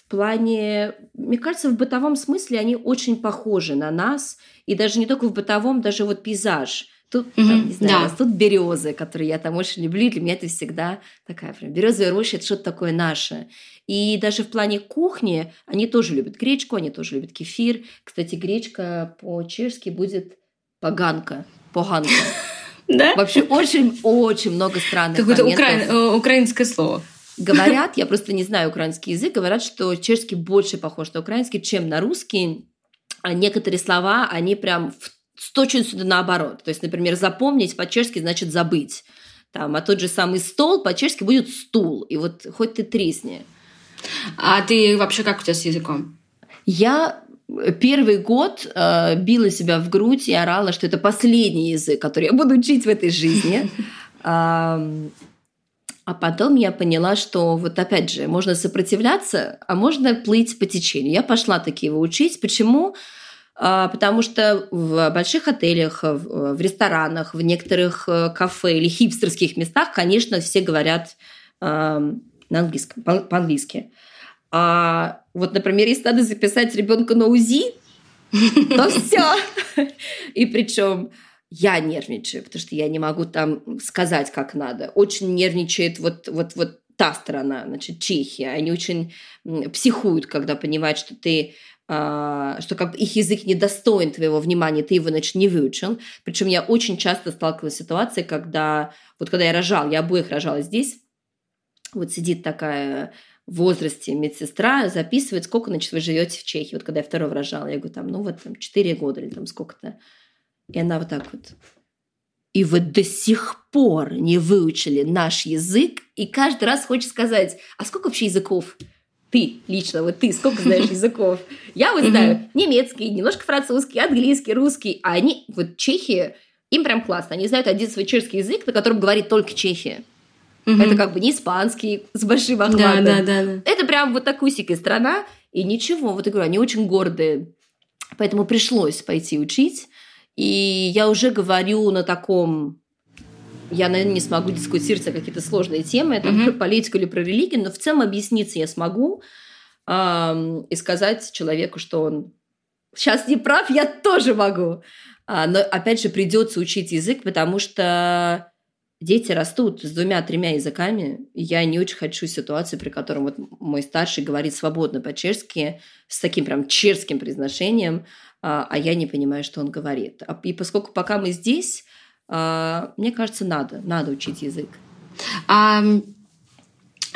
в плане, мне кажется, в бытовом смысле они очень похожи на нас, и даже не только в бытовом, даже вот пейзаж – Тут, угу, там, не знаю, да. растут березы, которые я там очень люблю. И для меня это всегда такая прям березовая роща, это что-то такое наше. И даже в плане кухни они тоже любят гречку, они тоже любят кефир. Кстати, гречка по-чешски будет поганка. Поганка. Да? Вообще очень-очень много странных Какое-то укра... украинское слово. Говорят, я просто не знаю украинский язык, говорят, что чешский больше похож на украинский, чем на русский. А некоторые слова, они прям в с точностью наоборот. То есть, например, запомнить по-чешски значит забыть. Там, а тот же самый стол по-чешски будет стул. И вот хоть ты тресни. А ты вообще как у тебя с языком? Я первый год э, била себя в грудь и орала, что это последний язык, который я буду учить в этой жизни. А потом я поняла, что вот опять же, можно сопротивляться, а можно плыть по течению. Я пошла такие его учить. Почему? А, потому что в больших отелях, в ресторанах, в некоторых э, кафе или хипстерских местах, конечно, все говорят а, на английском, по-английски. А вот, например, если надо записать ребенка на УЗИ, то все. И причем я нервничаю, потому что я не могу там сказать, как надо. Очень нервничает вот, вот, вот та сторона, значит, Чехия. Они очень психуют, когда понимают, что ты а, что как бы их язык не достоин твоего внимания, ты его, значит, не выучил. Причем я очень часто сталкивалась с ситуацией, когда, вот когда я рожала, я обоих рожала здесь, вот сидит такая в возрасте медсестра, записывает, сколько, значит, вы живете в Чехии. Вот когда я второго рожала, я говорю, там, ну вот там 4 года или там сколько-то. И она вот так вот. И вы до сих пор не выучили наш язык, и каждый раз хочет сказать, а сколько вообще языков? ты лично, вот ты сколько знаешь языков? Я вот знаю немецкий, немножко французский, английский, русский, а они, вот чехи, им прям классно. Они знают один свой чешский язык, на котором говорит только Чехия. Угу. Это как бы не испанский с большим охватом. Да, да, да, да. Это прям вот такусикая страна, и ничего, вот я говорю, они очень гордые. Поэтому пришлось пойти учить. И я уже говорю на таком я, наверное, не смогу дискутировать о какие-то сложные темы, там, mm-hmm. про политику или про религию, но в целом объясниться я смогу э, и сказать человеку, что он сейчас не прав, я тоже могу. А, но, опять же, придется учить язык, потому что дети растут с двумя-тремя языками. И я не очень хочу ситуацию, при которой вот мой старший говорит свободно по-чешски, с таким прям чешским произношением, а, а я не понимаю, что он говорит. А, и поскольку пока мы здесь, а, мне кажется, надо, надо учить язык. А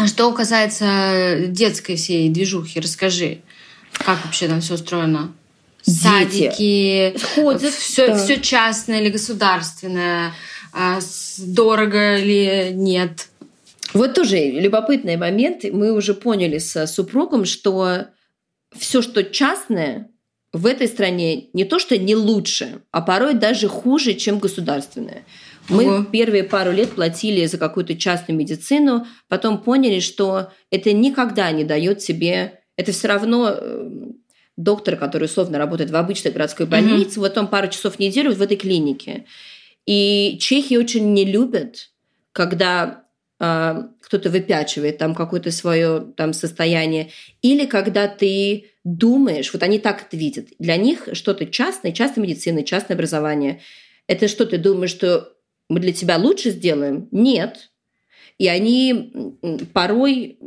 что касается детской всей движухи, расскажи, как вообще там все устроено? Дети. Садики, ходят, все, да. все частное или государственное, дорого или нет? Вот тоже любопытный момент. Мы уже поняли с супругом, что все, что частное, в этой стране не то что не лучше, а порой даже хуже, чем государственная. Мы Ого. первые пару лет платили за какую-то частную медицину, потом поняли, что это никогда не дает себе... Это все равно э, доктор, который условно работает в обычной городской больнице, угу. вот он пару часов в неделю в этой клинике. И чехи очень не любят, когда э, кто-то выпячивает там какое-то свое там состояние, или когда ты думаешь, вот они так это видят, для них что-то частное, частная медицина, частное образование, это что ты думаешь, что мы для тебя лучше сделаем? Нет. И они порой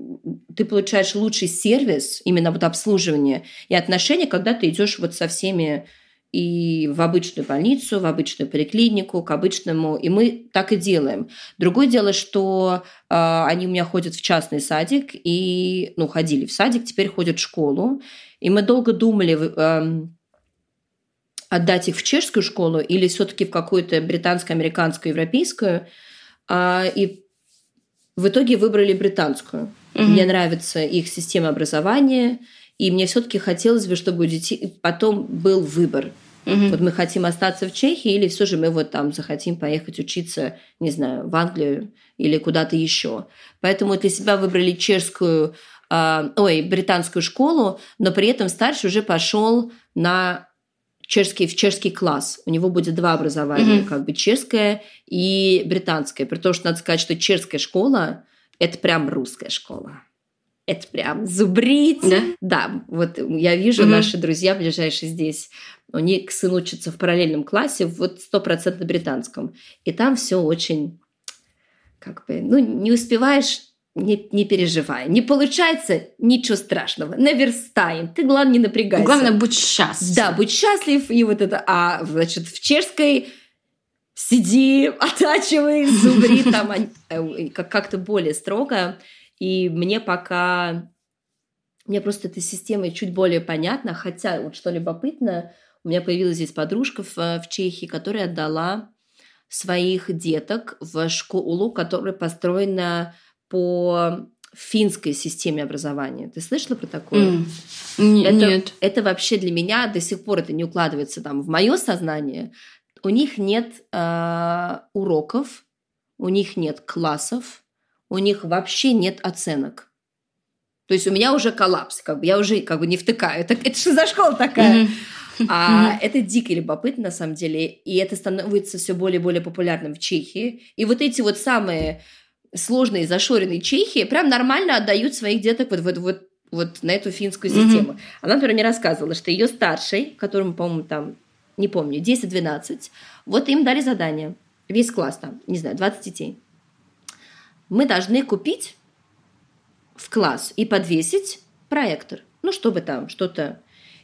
ты получаешь лучший сервис, именно вот обслуживание и отношения, когда ты идешь вот со всеми и в обычную больницу, в обычную поликлинику, к обычному. И мы так и делаем. Другое дело, что э, они у меня ходят в частный садик, и, ну, ходили в садик, теперь ходят в школу. И мы долго думали, э, отдать их в чешскую школу или все-таки в какую-то британско-американскую, европейскую. А, и в итоге выбрали британскую. Угу. Мне нравится их система образования, и мне все-таки хотелось бы, чтобы у детей потом был выбор. Угу. Вот мы хотим остаться в Чехии, или все же мы вот там захотим поехать учиться, не знаю, в Англию или куда-то еще. Поэтому для себя выбрали чешскую, э, ой, британскую школу, но при этом старший уже пошел на чешский, в чешский класс. У него будет два образования, mm-hmm. как бы чешское и британское. При том, что надо сказать, что чешская школа – это прям русская школа. Это прям зубрить. Да? Да, вот я вижу, mm-hmm. наши друзья ближайшие здесь, у них сын учится в параллельном классе, вот стопроцентно британском. И там все очень, как бы, ну, не успеваешь не, не переживай. Не получается, ничего страшного. Наверстаем. Ты, главное, не напрягайся. Главное, будь счастлив. Да, будь счастлив. И вот это... А, значит, в чешской сиди, оттачивай, зубри там э, как-то более строго. И мне пока... Мне просто эта система чуть более понятна. Хотя, вот что любопытно, у меня появилась здесь подружка в, в Чехии, которая отдала своих деток в школу, которая построена по финской системе образования. Ты слышала про такое? Mm. Это, нет. Это вообще для меня до сих пор это не укладывается там в мое сознание. У них нет э, уроков, у них нет классов, у них вообще нет оценок. То есть у меня уже коллапс, как бы я уже как бы не втыкаю. Это, это что за школа такая? Mm-hmm. А mm-hmm. это дико любопытно на самом деле, и это становится все более и более популярным в Чехии. И вот эти вот самые сложные зашоренные чехи прям нормально отдают своих деток вот, вот, вот, вот на эту финскую систему. Mm-hmm. Она, например, мне рассказывала, что ее старший, которому, по-моему, там, не помню, 10-12, вот им дали задание, весь класс там, не знаю, 20 детей. Мы должны купить в класс и подвесить проектор, ну, чтобы там что-то...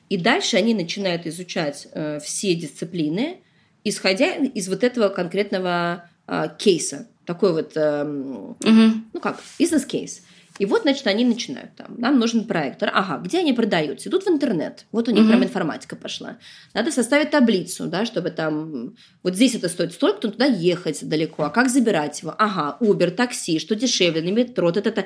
И дальше они начинают изучать э, все дисциплины, исходя из вот этого конкретного э, кейса такой вот, эм, угу. ну как, бизнес-кейс. И вот, значит, они начинают там. Нам нужен проектор. Ага, где они продаются? Идут в интернет. Вот у них угу. прям информатика пошла. Надо составить таблицу, да, чтобы там... Вот здесь это стоит столько, то туда ехать далеко. А как забирать его? Ага, Uber, такси, что дешевле, на метро, это-то.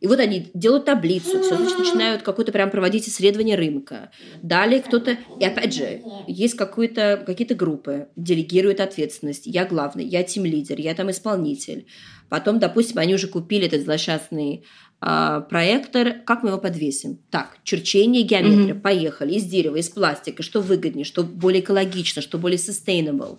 И вот они делают таблицу, все, значит, начинают какое-то прям проводить исследование рынка. Далее кто-то... И опять же, есть какие-то группы, делегируют ответственность. Я главный, я тим-лидер, я там исполнитель. Потом, допустим, они уже купили этот злосчастный проектор. Как мы его подвесим? Так, черчение, геометрия, mm-hmm. поехали. Из дерева, из пластика. Что выгоднее, что более экологично, что более sustainable.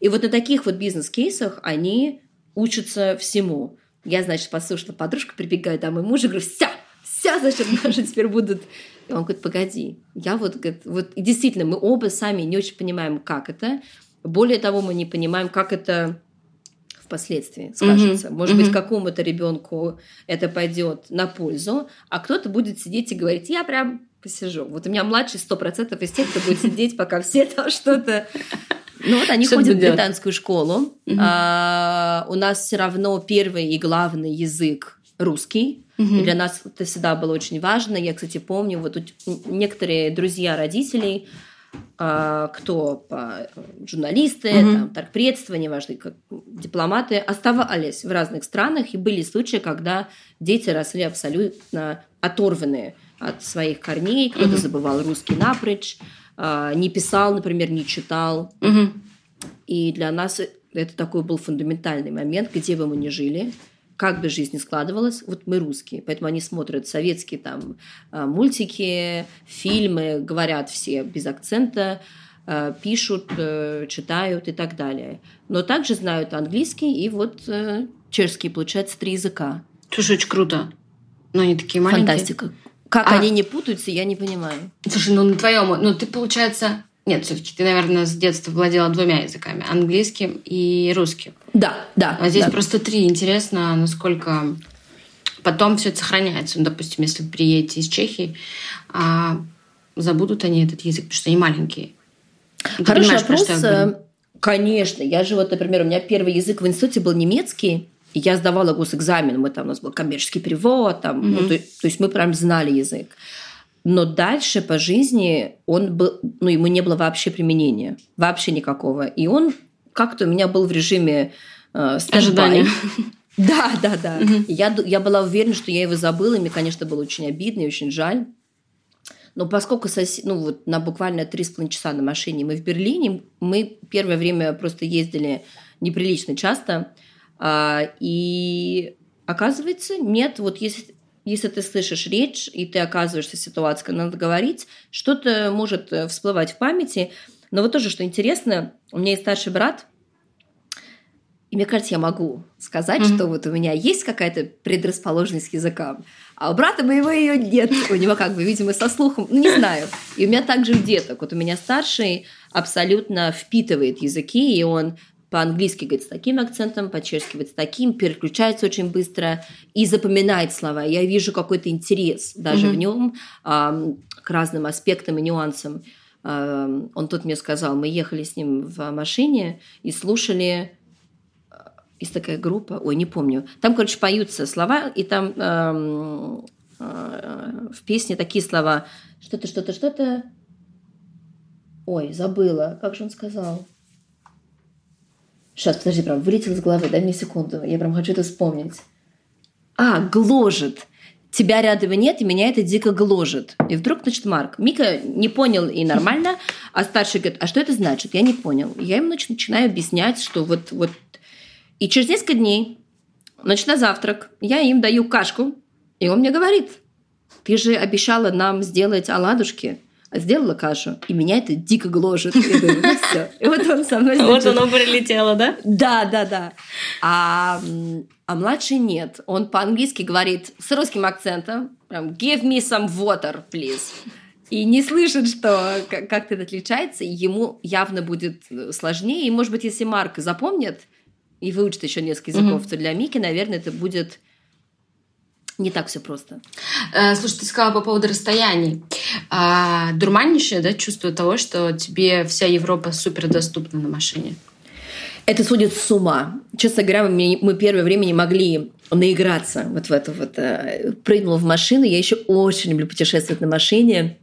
И вот на таких вот бизнес-кейсах они учатся всему. Я, значит, послушала, подружка прибегает домой, муж, и говорю, все, все, значит, наши теперь будут... И он говорит, погоди, я вот, говорит, вот, и действительно, мы оба сами не очень понимаем, как это. Более того, мы не понимаем, как это впоследствии скажется. Mm-hmm. Может mm-hmm. быть, какому-то ребенку это пойдет на пользу, а кто-то будет сидеть и говорить, я прям посижу. Вот у меня младший сто процентов из тех, кто будет сидеть, пока все там что-то ну вот они ходят в британскую школу. А, у нас все равно первый и главный язык русский. Угу. И для нас это всегда было очень важно. Я, кстати, помню, вот некоторые друзья родителей, кто по, журналисты, угу. там, торгпредства, неважно, как дипломаты, оставались в разных странах. И были случаи, когда дети росли абсолютно оторванные от своих корней. Кто-то угу. забывал русский напрочь. А, не писал, например, не читал. Угу. И для нас это такой был фундаментальный момент, где бы мы ни жили, как бы жизнь ни складывалась, вот мы русские, поэтому они смотрят советские там а, мультики, фильмы, говорят все без акцента, а, пишут, э, читают и так далее. Но также знают английский и вот э, чешский, получается, три языка. Слушай, очень круто. Но они такие маленькие. Фантастика. Как а... они не путаются, я не понимаю. Слушай, ну на твоем, ну ты получается, нет, все-таки ты, наверное, с детства владела двумя языками, английским и русским. Да, да. А здесь да. просто три. Интересно, насколько потом все это сохраняется. Ну, допустим, если вы приедете из Чехии, а забудут они этот язык, потому что они маленькие. Ты Хороший вопрос. Я Конечно. Я же вот, например, у меня первый язык в институте был немецкий я сдавала госэкзамен, мы там, у нас был коммерческий перевод, там, mm-hmm. ну, то, то есть мы прям знали язык. Но дальше по жизни он был, ну, ему не было вообще применения, вообще никакого. И он как-то у меня был в режиме э, Ожидание. Да, да, да. Я, я была уверена, что я его забыла, и мне, конечно, было очень обидно и очень жаль. Но поскольку сос... ну, вот на буквально три с половиной часа на машине мы в Берлине, мы первое время просто ездили неприлично часто, а, и оказывается, нет, вот если, если ты слышишь речь, и ты оказываешься в ситуации, когда надо говорить, что-то может э, всплывать в памяти. Но вот тоже, что интересно, у меня есть старший брат, и мне кажется, я могу сказать, mm-hmm. что вот у меня есть какая-то предрасположенность к языкам, а у брата моего ее нет. У него как бы, видимо, со слухом, ну, не знаю. И у меня также у деток. Вот у меня старший абсолютно впитывает языки, и он по-английски говорит с таким акцентом, по-чешски говорит с таким, переключается очень быстро и запоминает слова. Я вижу какой-то интерес даже mm-hmm. в нем э, к разным аспектам и нюансам. Э, он тут мне сказал, мы ехали с ним в машине и слушали есть такая группа, ой, не помню. Там, короче, поются слова, и там э, э, в песне такие слова. Что-то, что-то, что-то. Ой, забыла. Как же он сказал? Сейчас, подожди, прям вылетел из головы. Дай мне секунду. Я прям хочу это вспомнить. А, гложет. Тебя рядом нет, и меня это дико гложет. И вдруг, значит, Марк. Мика не понял и нормально, а старший говорит, а что это значит? Я не понял. Я ему начинаю объяснять, что вот, вот и через несколько дней, значит, на завтрак, я им даю кашку, и он мне говорит, ты же обещала нам сделать оладушки, сделала кашу, и меня это дико гложет. И, думаю, ну, все. и вот он со мной... Вот оно прилетело, да? Да, да, да. А, а младший нет. Он по-английски говорит с русским акцентом, прям, give me some water, please. И не слышит, что как-то это отличается, ему явно будет сложнее. И, может быть, если Марк запомнит, и выучит еще несколько языков, mm-hmm. то для Мики, наверное, это будет не так все просто. Э, слушай, ты сказала по поводу расстояний. А, дурманящее, да, чувство того, что тебе вся Европа супер доступна на машине? Это судит с ума. Честно говоря, мы, мы первое время не могли наиграться вот в это вот. Э, прыгнула в машину. Я еще очень люблю путешествовать на машине.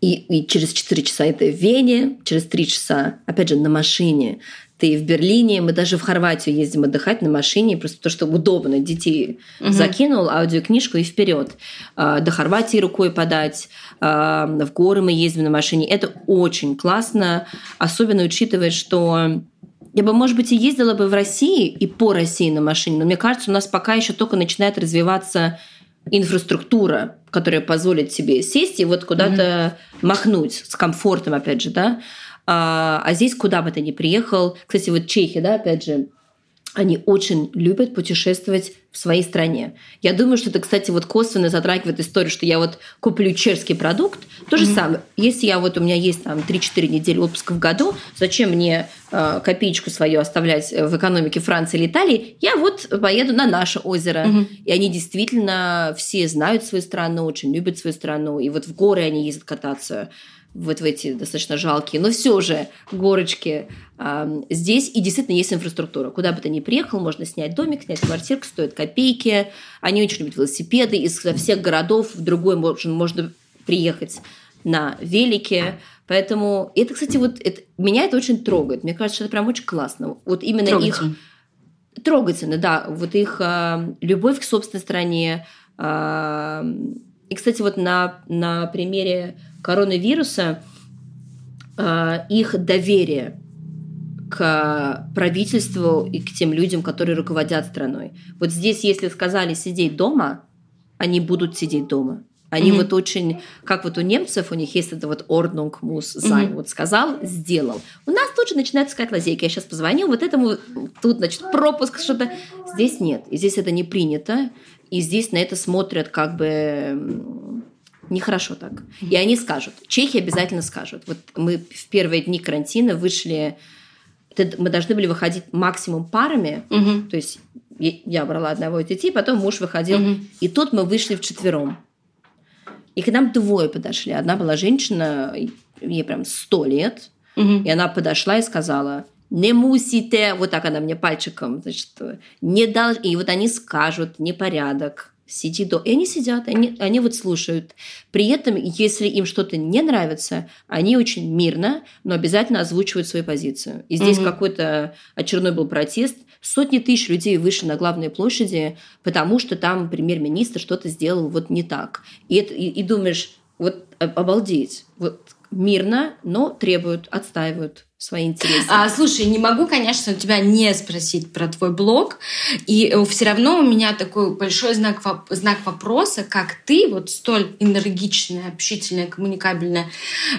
И, и через 4 часа это в Вене, через 3 часа, опять же, на машине ты в Берлине, мы даже в Хорватию ездим отдыхать на машине, просто потому что удобно. Детей угу. закинул, аудиокнижку и вперед. А, до Хорватии рукой подать, а, в горы мы ездим на машине. Это очень классно, особенно учитывая, что я бы, может быть, и ездила бы в России и по России на машине, но мне кажется, у нас пока еще только начинает развиваться инфраструктура, которая позволит себе сесть и вот куда-то mm махнуть с комфортом, опять же, да. А, а здесь куда бы ты ни приехал, кстати, вот Чехия, да, опять же, они очень любят путешествовать в своей стране. Я думаю, что это, кстати, вот косвенно затрагивает историю, что я вот куплю чешский продукт. То же mm-hmm. самое. Если я вот у меня есть там 3-4 недели отпуска в году, зачем мне э, копеечку свою оставлять в экономике Франции или Италии? Я вот поеду на наше озеро. Mm-hmm. И они действительно все знают свою страну, очень любят свою страну. И вот в горы они ездят кататься вот в эти достаточно жалкие, но все же горочки э, здесь. И действительно есть инфраструктура. Куда бы ты ни приехал, можно снять домик, снять квартирку, стоит копейки. Они очень любят велосипеды. Из всех городов в другой можно, можно приехать на велике. Поэтому это, кстати, вот это, меня это очень трогает. Мне кажется, что это прям очень классно. Вот именно Трогательно. их трогательно, да. Вот их э, любовь к собственной стране. Э, и, кстати, вот на, на примере коронавируса а, их доверие к правительству и к тем людям, которые руководят страной. Вот здесь, если сказали сидеть дома, они будут сидеть дома. Они mm-hmm. вот очень, как вот у немцев, у них есть это вот Ordnung muss sein. Mm-hmm. Вот сказал, сделал. У нас тут же начинается сказать лазейка. Я сейчас позвонил вот этому, тут, значит, пропуск, что-то. Здесь нет. И здесь это не принято. И здесь на это смотрят как бы Нехорошо так. И они скажут. Чехи обязательно скажут. Вот мы в первые дни карантина вышли... Мы должны были выходить максимум парами. Угу. То есть я брала одного из детей, потом муж выходил. Угу. И тут мы вышли вчетвером. И к нам двое подошли. Одна была женщина, ей прям сто лет. Угу. И она подошла и сказала, не мусите, вот так она мне пальчиком, значит, не дал, и вот они скажут, непорядок, сиди до. И они сидят, они, они вот слушают. При этом, если им что-то не нравится, они очень мирно, но обязательно озвучивают свою позицию. И здесь угу. какой-то очередной был протест. Сотни тысяч людей вышли на главные площади, потому что там премьер-министр что-то сделал вот не так. И, это, и, и думаешь, вот обалдеть. Вот мирно, но требуют, отстаивают свои интересы. А, слушай, не могу, конечно, у тебя не спросить про твой блог, и э, все равно у меня такой большой знак, знак вопроса, как ты, вот столь энергичная, общительная, коммуникабельная,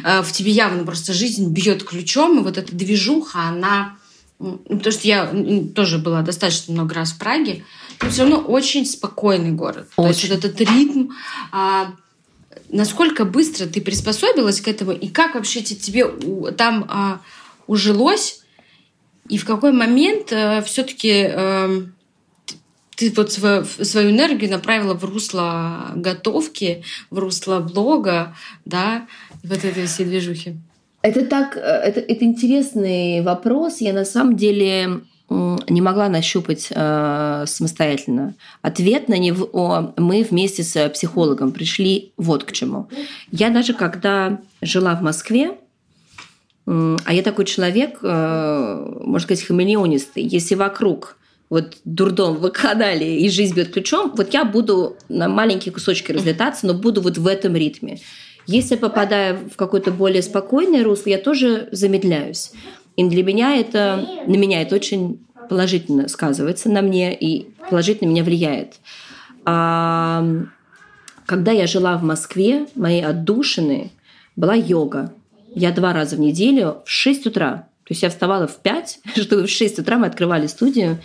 э, в тебе явно просто жизнь бьет ключом, и вот эта движуха, она... Потому что я тоже была достаточно много раз в Праге, но все равно очень спокойный город. Очень. То есть вот этот ритм, а, насколько быстро ты приспособилась к этому, и как вообще тебе там а, ужилось, и в какой момент а, все-таки эм, ты вот свою, свою энергию направила в русло готовки, в русло блога, да, вот этой всей движухи? Это так, э, это, это интересный вопрос. Я на самом деле не могла нащупать э, самостоятельно. Ответ на него мы вместе с психологом пришли вот к чему. Я даже когда жила в Москве, э, а я такой человек, э, можно сказать, хамелеонистый, если вокруг вот дурдом в канале и жизнь бьет ключом, вот я буду на маленькие кусочки разлетаться, но буду вот в этом ритме. Если попадаю в какое-то более спокойное русло, я тоже замедляюсь. И для меня это, на меня это очень положительно сказывается на мне и положительно меня влияет. А, когда я жила в Москве, моей отдушины была йога. Я два раза в неделю в 6 утра. То есть я вставала в 5, чтобы в 6 утра мы открывали студию.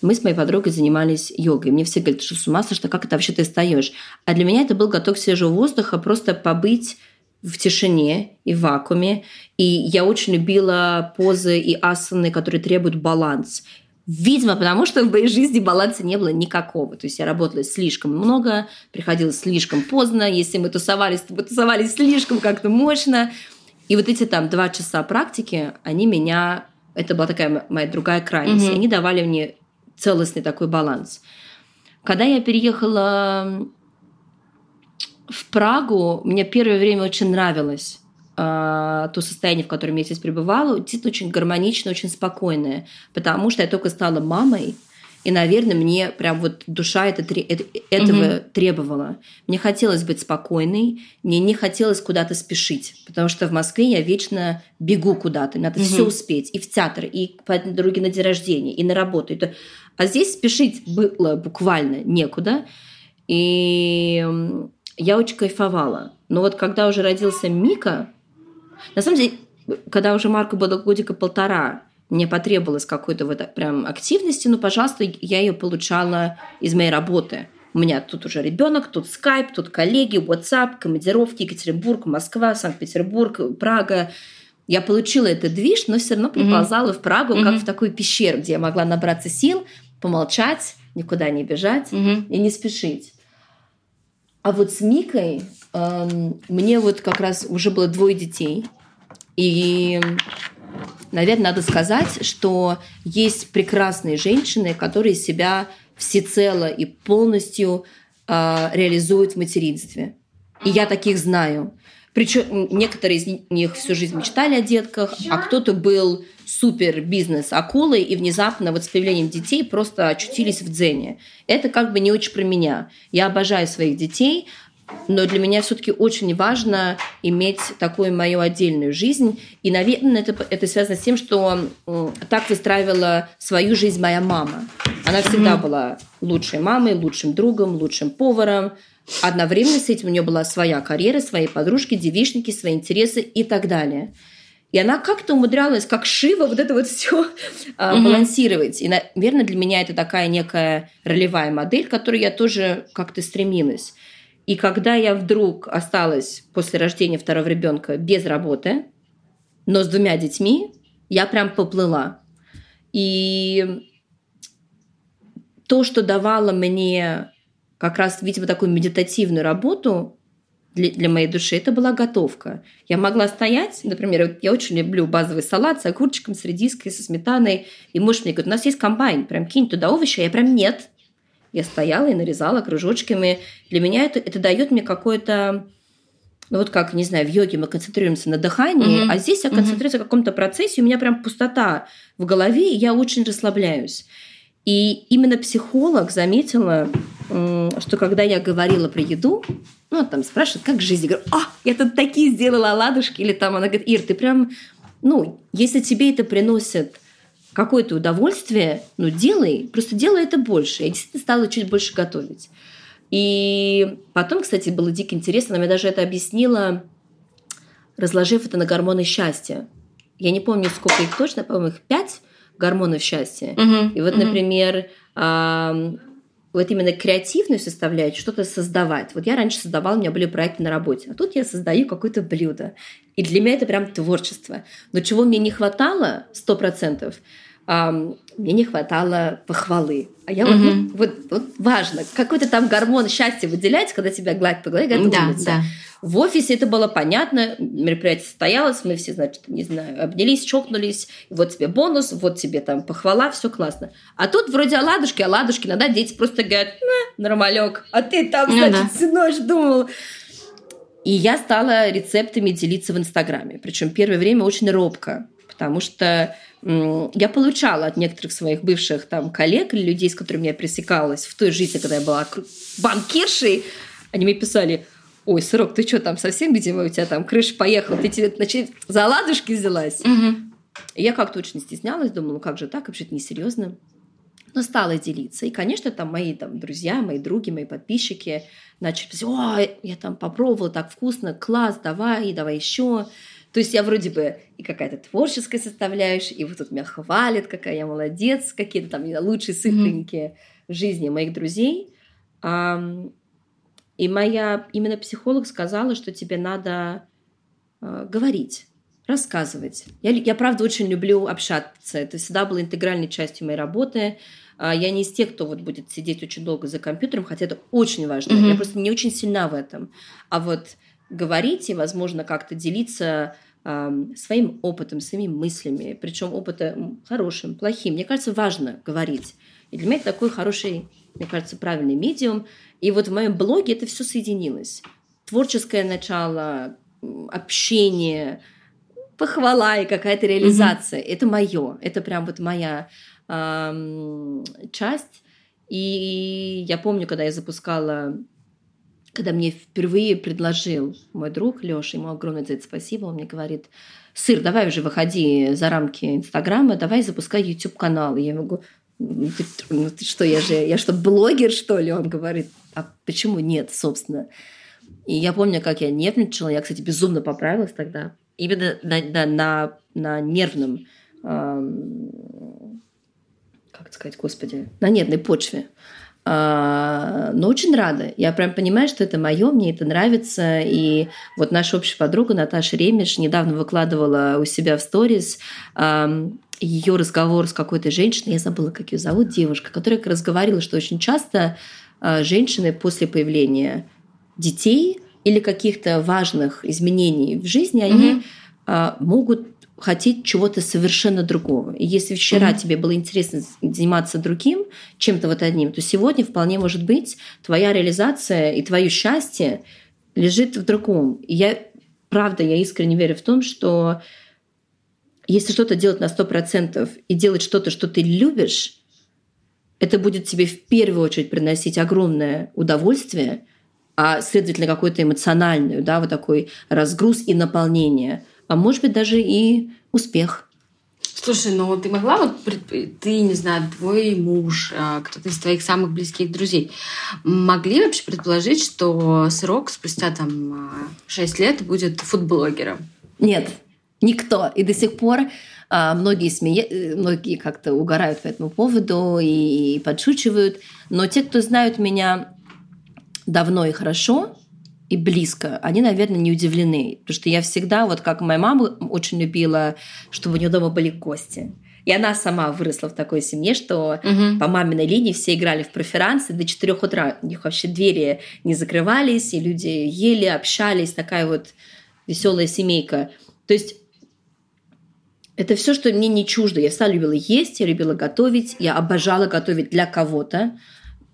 Мы с моей подругой занимались йогой. Мне все говорят, что с ума сошла, как это вообще ты встаешь? А для меня это был готов свежего воздуха, просто побыть в тишине и в вакууме. И я очень любила позы и асаны, которые требуют баланс. Видимо, потому что в моей жизни баланса не было никакого. То есть я работала слишком много, приходила слишком поздно. Если мы тусовались, то мы тусовались слишком как-то мощно. И вот эти там два часа практики, они меня... Это была такая моя другая крайность. Mm-hmm. Они давали мне целостный такой баланс. Когда я переехала в Прагу мне первое время очень нравилось э, то состояние, в котором я здесь пребывала. Действительно очень гармоничное, очень спокойное. Потому что я только стала мамой, и, наверное, мне прям вот душа это, это, этого угу. требовала. Мне хотелось быть спокойной, мне не хотелось куда-то спешить, потому что в Москве я вечно бегу куда-то, надо угу. все успеть, и в театр, и по дороге на день рождения, и на работу. А здесь спешить было буквально некуда. И я очень кайфовала. Но вот когда уже родился Мика, на самом деле, когда уже Марку было годика полтора, мне потребовалось какой-то вот прям активности, но, пожалуйста, я ее получала из моей работы. У меня тут уже ребенок, тут скайп, тут коллеги, WhatsApp, командировки, Екатеринбург, Москва, Санкт-Петербург, Прага. Я получила этот движ, но все равно приползала mm-hmm. в Прагу, mm-hmm. как в такую пещеру, где я могла набраться сил, помолчать, никуда не бежать mm-hmm. и не спешить. А вот с Микой эм, мне вот как раз уже было двое детей. И, наверное, надо сказать, что есть прекрасные женщины, которые себя всецело и полностью э, реализуют в материнстве. И я таких знаю. Причем некоторые из них всю жизнь мечтали о детках, а кто-то был супер бизнес акулой и внезапно вот с появлением детей просто очутились в дзене. Это как бы не очень про меня. Я обожаю своих детей, но для меня все-таки очень важно иметь такую мою отдельную жизнь. И, наверное, это, это связано с тем, что так выстраивала свою жизнь моя мама. Она всегда mm-hmm. была лучшей мамой, лучшим другом, лучшим поваром. Одновременно с этим у нее была своя карьера, свои подружки, девичники, свои интересы и так далее. И она как-то умудрялась, как Шива, вот это вот все mm-hmm. балансировать. И, наверное, для меня это такая некая ролевая модель, к которой я тоже как-то стремилась. И когда я вдруг осталась после рождения второго ребенка без работы, но с двумя детьми, я прям поплыла. И то, что давало мне как раз, видимо, такую медитативную работу, для, для моей души, это была готовка. Я могла стоять, например, я очень люблю базовый салат с огурчиком, с редиской, со сметаной, и муж мне говорит, у нас есть комбайн, прям кинь туда овощи, а я прям нет. Я стояла и нарезала кружочками. Для меня это, это дает мне какое-то ну вот как, не знаю, в йоге мы концентрируемся на дыхании, mm-hmm. а здесь я концентрируюсь mm-hmm. на каком-то процессе, у меня прям пустота в голове, и я очень расслабляюсь. И именно психолог заметила, что когда я говорила про еду, ну, там спрашивают, как жизнь? Я говорю, а, я тут такие сделала оладушки. Или там она говорит, Ир, ты прям, ну, если тебе это приносит какое-то удовольствие, ну, делай, просто делай это больше. Я действительно стала чуть больше готовить. И потом, кстати, было дико интересно, она мне даже это объяснила, разложив это на гормоны счастья. Я не помню, сколько их точно, по-моему, их пять гормонов счастья. Uh-huh, и вот, uh-huh. например, вот именно креативную составляющую, что-то создавать. Вот я раньше создавала, у меня были проекты на работе, а тут я создаю какое-то блюдо. И для меня это прям творчество. Но чего мне не хватало, сто процентов, мне не хватало похвалы. А я угу. вот, ну, вот, вот важно, какой-то там гормон счастья выделять, когда тебя гладят по голове, говорят, да, да. В офисе это было понятно, мероприятие состоялось, мы все, значит, не знаю, обнялись, чокнулись, вот тебе бонус, вот тебе там похвала, все классно. А тут вроде оладушки, оладушки, иногда дети просто говорят, нормалек, а ты там, ну, значит, да. всю ночь думал. И я стала рецептами делиться в Инстаграме, причем первое время очень робко, потому что я получала от некоторых своих бывших там коллег или людей, с которыми я пресекалась в той жизни, когда я была банкиршей, они мне писали, ой, сырок, ты что там совсем, видимо, у тебя там крыша поехала, ты тебе, значит, за ладушки взялась? Угу. И я как-то очень стеснялась, думала, ну как же так, вообще-то несерьезно. Но стала делиться. И, конечно, там мои там, друзья, мои други, мои подписчики начали писать, ой, я там попробовала, так вкусно, класс, давай, давай еще. То есть я вроде бы и какая-то творческая составляющая, и вот тут меня хвалят, какая я молодец, какие-то там лучшие цифринки mm-hmm. в жизни моих друзей. И моя именно психолог сказала, что тебе надо э, говорить, рассказывать. Я, я правда очень люблю общаться. Это всегда было интегральной частью моей работы. А я не из тех, кто вот будет сидеть очень долго за компьютером, хотя это очень важно. Mm-hmm. Я просто не очень сильна в этом. А вот говорить и, возможно, как-то делиться э, своим опытом, своими мыслями, причем опытом хорошим, плохим. Мне кажется, важно говорить. И для меня это такой хороший, мне кажется, правильный медиум. И вот в моем блоге это все соединилось. Творческое начало, общение, похвала и какая-то реализация. Mm-hmm. Это мое, это прям вот моя э, часть. И я помню, когда я запускала когда мне впервые предложил мой друг Леша, ему огромное за это спасибо, он мне говорит, Сыр, давай уже выходи за рамки Инстаграма, давай запускай YouTube-канал. Я говорю, ну ну ты что, я же, я что, блогер, что ли? Он говорит, а почему нет, собственно? И я помню, как я нервничала, я, кстати, безумно поправилась тогда. Именно на, на, на, на нервном, эм, как сказать, господи, на нервной почве. А, но очень рада. Я прям понимаю, что это мое, мне это нравится. И вот наша общая подруга Наташа Ремеш недавно выкладывала у себя в сторис ее разговор с какой-то женщиной, я забыла, как ее зовут, девушка, которая разговаривала, что очень часто а, женщины после появления детей или каких-то важных изменений в жизни, они mm-hmm. могут хотеть чего-то совершенно другого. И если вчера mm-hmm. тебе было интересно заниматься другим, чем-то вот одним, то сегодня вполне может быть твоя реализация и твое счастье лежит в другом. И я, правда, я искренне верю в том, что если что-то делать на 100% и делать что-то, что ты любишь, это будет тебе в первую очередь приносить огромное удовольствие, а следовательно какой-то эмоциональный, да, вот такой разгруз и наполнение – а может быть даже и успех. Слушай, ну ты могла вот, ты, не знаю, твой муж, а, кто-то из твоих самых близких друзей, могли вообще предположить, что срок спустя там 6 лет будет фудблогером? Нет, никто. И до сих пор а, многие, смея... многие как-то угорают по этому поводу и подшучивают. Но те, кто знают меня давно и хорошо, и близко, они, наверное, не удивлены. Потому что я всегда, вот как моя мама очень любила, чтобы у нее дома были гости. И она сама выросла в такой семье, что угу. по маминой линии все играли в преферансы до 4 утра. У них вообще двери не закрывались, и люди ели, общались. Такая вот веселая семейка. То есть это все, что мне не чуждо. Я всегда любила есть, я любила готовить, я обожала готовить для кого-то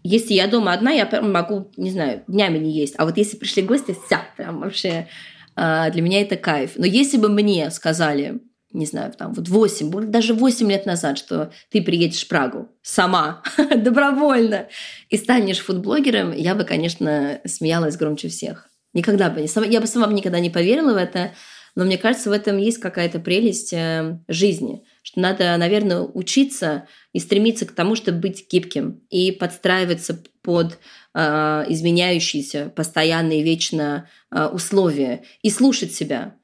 если я дома одна, я могу, не знаю, днями не есть. А вот если пришли гости, вся, прям вообще а, для меня это кайф. Но если бы мне сказали, не знаю, там вот 8, даже 8 лет назад, что ты приедешь в Прагу сама, добровольно, и станешь фудблогером, я бы, конечно, смеялась громче всех. Никогда бы не... Я бы сама никогда не поверила в это, но мне кажется, в этом есть какая-то прелесть э, жизни, что надо, наверное, учиться и стремиться к тому, чтобы быть гибким и подстраиваться под э, изменяющиеся постоянные вечно э, условия и слушать себя.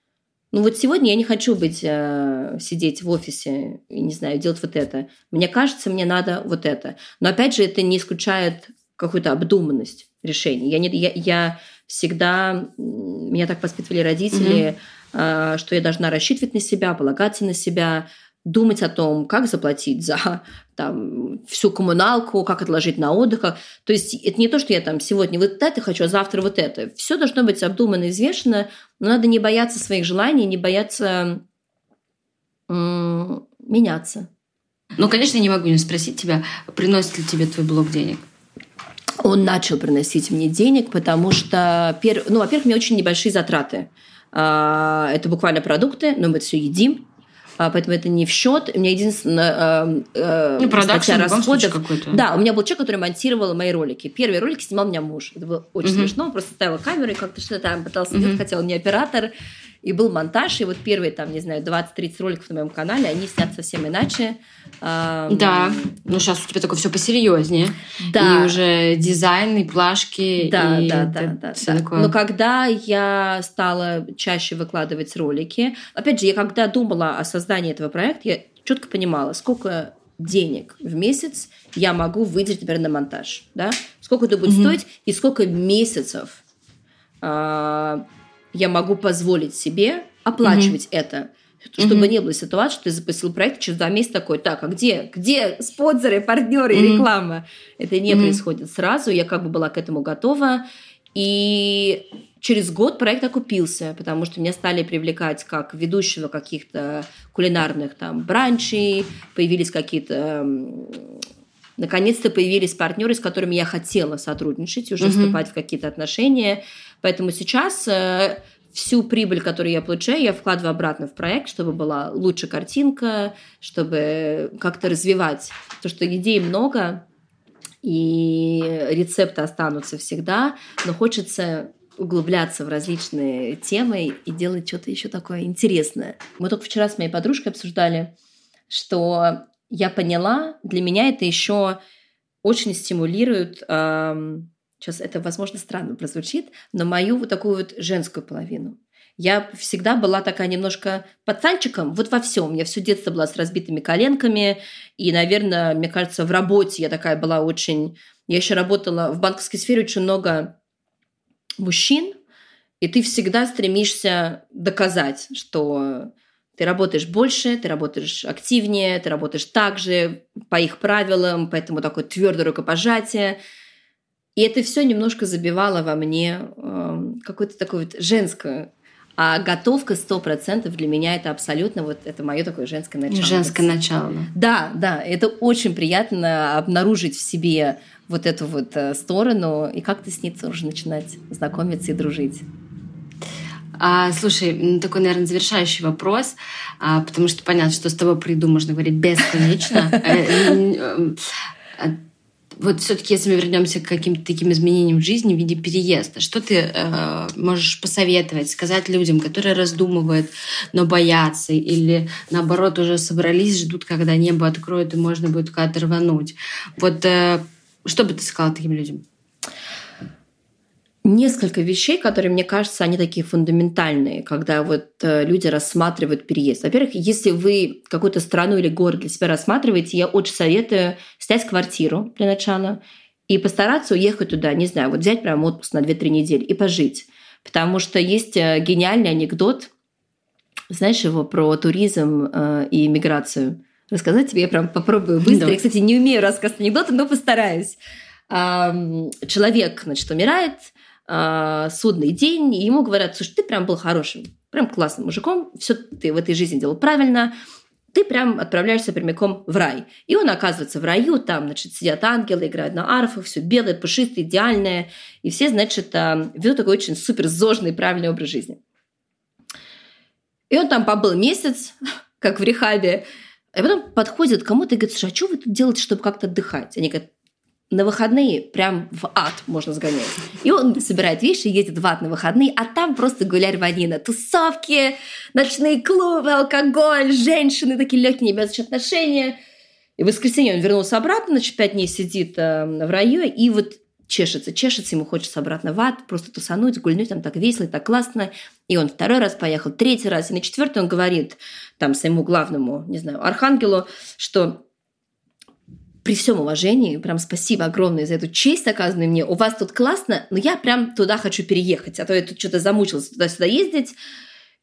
Ну вот сегодня я не хочу быть э, сидеть в офисе и не знаю делать вот это. Мне кажется, мне надо вот это. Но опять же, это не исключает какую-то обдуманность решений. Я не, я, я всегда меня так воспитывали родители. Mm-hmm Э, что я должна рассчитывать на себя, полагаться на себя, думать о том, как заплатить за там, всю коммуналку, как отложить на отдых. То есть это не то, что я там сегодня вот это хочу, а завтра вот это. Все должно быть обдуманно и взвешено, но надо не бояться своих желаний, не бояться м- меняться. Ну, конечно, не могу не спросить тебя, приносит ли тебе твой блог денег? Он начал приносить мне денег, потому что, ну, во-первых, у меня очень небольшие затраты. А, это буквально продукты, но мы это все едим. А, поэтому это не в счет. У меня единственное э, ну, статья расходов. Да, у меня был человек, который монтировал мои ролики. Первые ролики снимал меня муж. Это было очень mm-hmm. смешно. Он просто ставил камеру и как-то что-то там пытался mm-hmm. делать, хотя он не оператор. И был монтаж, и вот первые, там, не знаю, 20-30 роликов на моем канале, они снят совсем иначе. Да, ну сейчас у тебя такое все посерьезнее. Да. И уже дизайн, и плашки, да, и да, да, да, да. Такое. Но когда я стала чаще выкладывать ролики, опять же, я когда думала о создании этого проекта, я четко понимала, сколько денег в месяц я могу выделить, например, на монтаж, да? Сколько это будет mm-hmm. стоить и сколько месяцев а, я могу позволить себе оплачивать mm-hmm. это. Чтобы mm-hmm. не было ситуации, что ты запустил проект, через два месяца такой, так, а где, где спонсоры, партнеры mm-hmm. реклама? Это не mm-hmm. происходит сразу, я как бы была к этому готова. И через год проект окупился, потому что меня стали привлекать как ведущего каких-то кулинарных там бранчей, появились какие-то наконец-то появились партнеры, с которыми я хотела сотрудничать, уже mm-hmm. вступать в какие-то отношения. Поэтому сейчас э, всю прибыль, которую я получаю, я вкладываю обратно в проект, чтобы была лучше картинка, чтобы как-то развивать. То, что идей много, и рецепты останутся всегда, но хочется углубляться в различные темы и делать что-то еще такое интересное. Мы только вчера с моей подружкой обсуждали, что я поняла, для меня это еще очень стимулирует эм, сейчас это, возможно, странно прозвучит, но мою вот такую вот женскую половину. Я всегда была такая немножко пацанчиком, вот во всем. Меня все детство было с разбитыми коленками, и, наверное, мне кажется, в работе я такая была очень... Я еще работала в банковской сфере очень много мужчин, и ты всегда стремишься доказать, что ты работаешь больше, ты работаешь активнее, ты работаешь так же, по их правилам, поэтому такое твердое рукопожатие – и это все немножко забивало во мне э, какую-то такую вот женскую а готовка сто процентов для меня это абсолютно вот это мое такое женское начало. Женское начало. Да, да, это очень приятно обнаружить в себе вот эту вот э, сторону и как-то с ней тоже начинать знакомиться и дружить. А, слушай, такой, наверное, завершающий вопрос, а, потому что понятно, что с тобой приду, можно говорить бесконечно. Вот все-таки, если мы вернемся к каким-то таким изменениям в жизни в виде переезда, что ты э, можешь посоветовать, сказать людям, которые раздумывают, но боятся, или наоборот уже собрались, ждут, когда небо откроет и можно будет куда-то рвануть. Вот э, что бы ты сказала таким людям? Несколько вещей, которые, мне кажется, они такие фундаментальные, когда вот э, люди рассматривают переезд. Во-первых, если вы какую-то страну или город для себя рассматриваете, я очень советую снять квартиру для начала и постараться уехать туда, не знаю, вот взять прям отпуск на 2-3 недели и пожить. Потому что есть э, гениальный анекдот, знаешь его про туризм э, и миграцию. Рассказать тебе я прям попробую быстро. Да. Я, кстати, не умею рассказывать анекдоты, но постараюсь. Человек, значит, умирает, э, судный день, и ему говорят, слушай, ты прям был хорошим, прям классным мужиком, все ты в этой жизни делал правильно, ты прям отправляешься прямиком в рай. И он оказывается в раю, там, значит, сидят ангелы, играют на арфах, все белое, пушистое, идеальное. И все, значит, ведут такой очень супер зожный, правильный образ жизни. И он там побыл месяц, как в рехабе, и потом подходит кому-то и говорит, слушай, а что вы тут делаете, чтобы как-то отдыхать? Они говорят, на выходные прям в ад можно сгонять. И он собирает вещи, едет в ад на выходные, а там просто гулять рванина. Тусовки, ночные клубы, алкоголь, женщины, такие легкие небесные отношения. И в воскресенье он вернулся обратно, значит, пять дней сидит э, в раю, и вот чешется, чешется, ему хочется обратно в ад, просто тусануть, гульнуть, там так весело, так классно. И он второй раз поехал, третий раз, и на четвертый он говорит там своему главному, не знаю, архангелу, что при всем уважении, прям спасибо огромное за эту честь, оказанную мне. У вас тут классно, но я прям туда хочу переехать, а то я тут что-то замучился туда-сюда ездить.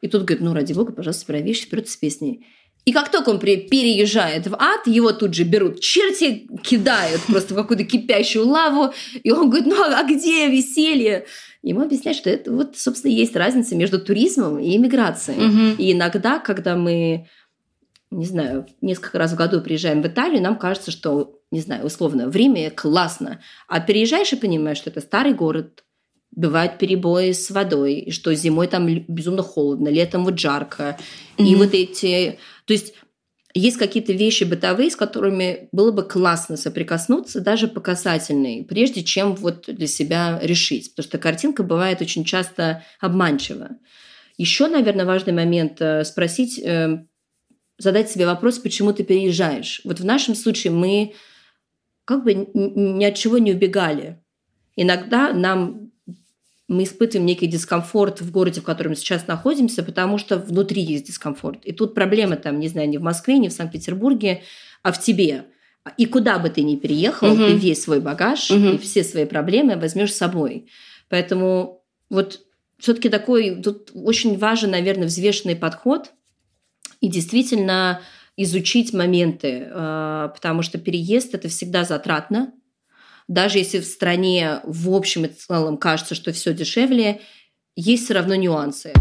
И тут говорит, ну, ради бога, пожалуйста, собирай вещи, вперед с песней. И как только он переезжает в ад, его тут же берут черти, кидают просто в какую-то кипящую лаву, и он говорит, ну а где веселье? Ему объясняют, что это вот, собственно, есть разница между туризмом и иммиграцией. Угу. И иногда, когда мы не знаю, несколько раз в году приезжаем в Италию, нам кажется, что, не знаю, условно, в Риме классно. А переезжаешь и понимаешь, что это старый город, бывают перебои с водой, и что зимой там безумно холодно, летом вот жарко. Mm-hmm. И вот эти... То есть есть какие-то вещи бытовые, с которыми было бы классно соприкоснуться, даже по касательной, прежде чем вот для себя решить. Потому что картинка бывает очень часто обманчива. Еще, наверное, важный момент э, спросить, э, задать себе вопрос, почему ты переезжаешь. Вот в нашем случае мы как бы ни от чего не убегали. Иногда нам мы испытываем некий дискомфорт в городе, в котором сейчас находимся, потому что внутри есть дискомфорт. И тут проблема там, не знаю, не в Москве, не в Санкт-Петербурге, а в тебе. И куда бы ты ни переехал, угу. ты весь свой багаж угу. и все свои проблемы возьмешь с собой. Поэтому вот все-таки такой тут очень важен, наверное, взвешенный подход и действительно изучить моменты, а, потому что переезд это всегда затратно. Даже если в стране в общем и целом кажется, что все дешевле, есть все равно нюансы.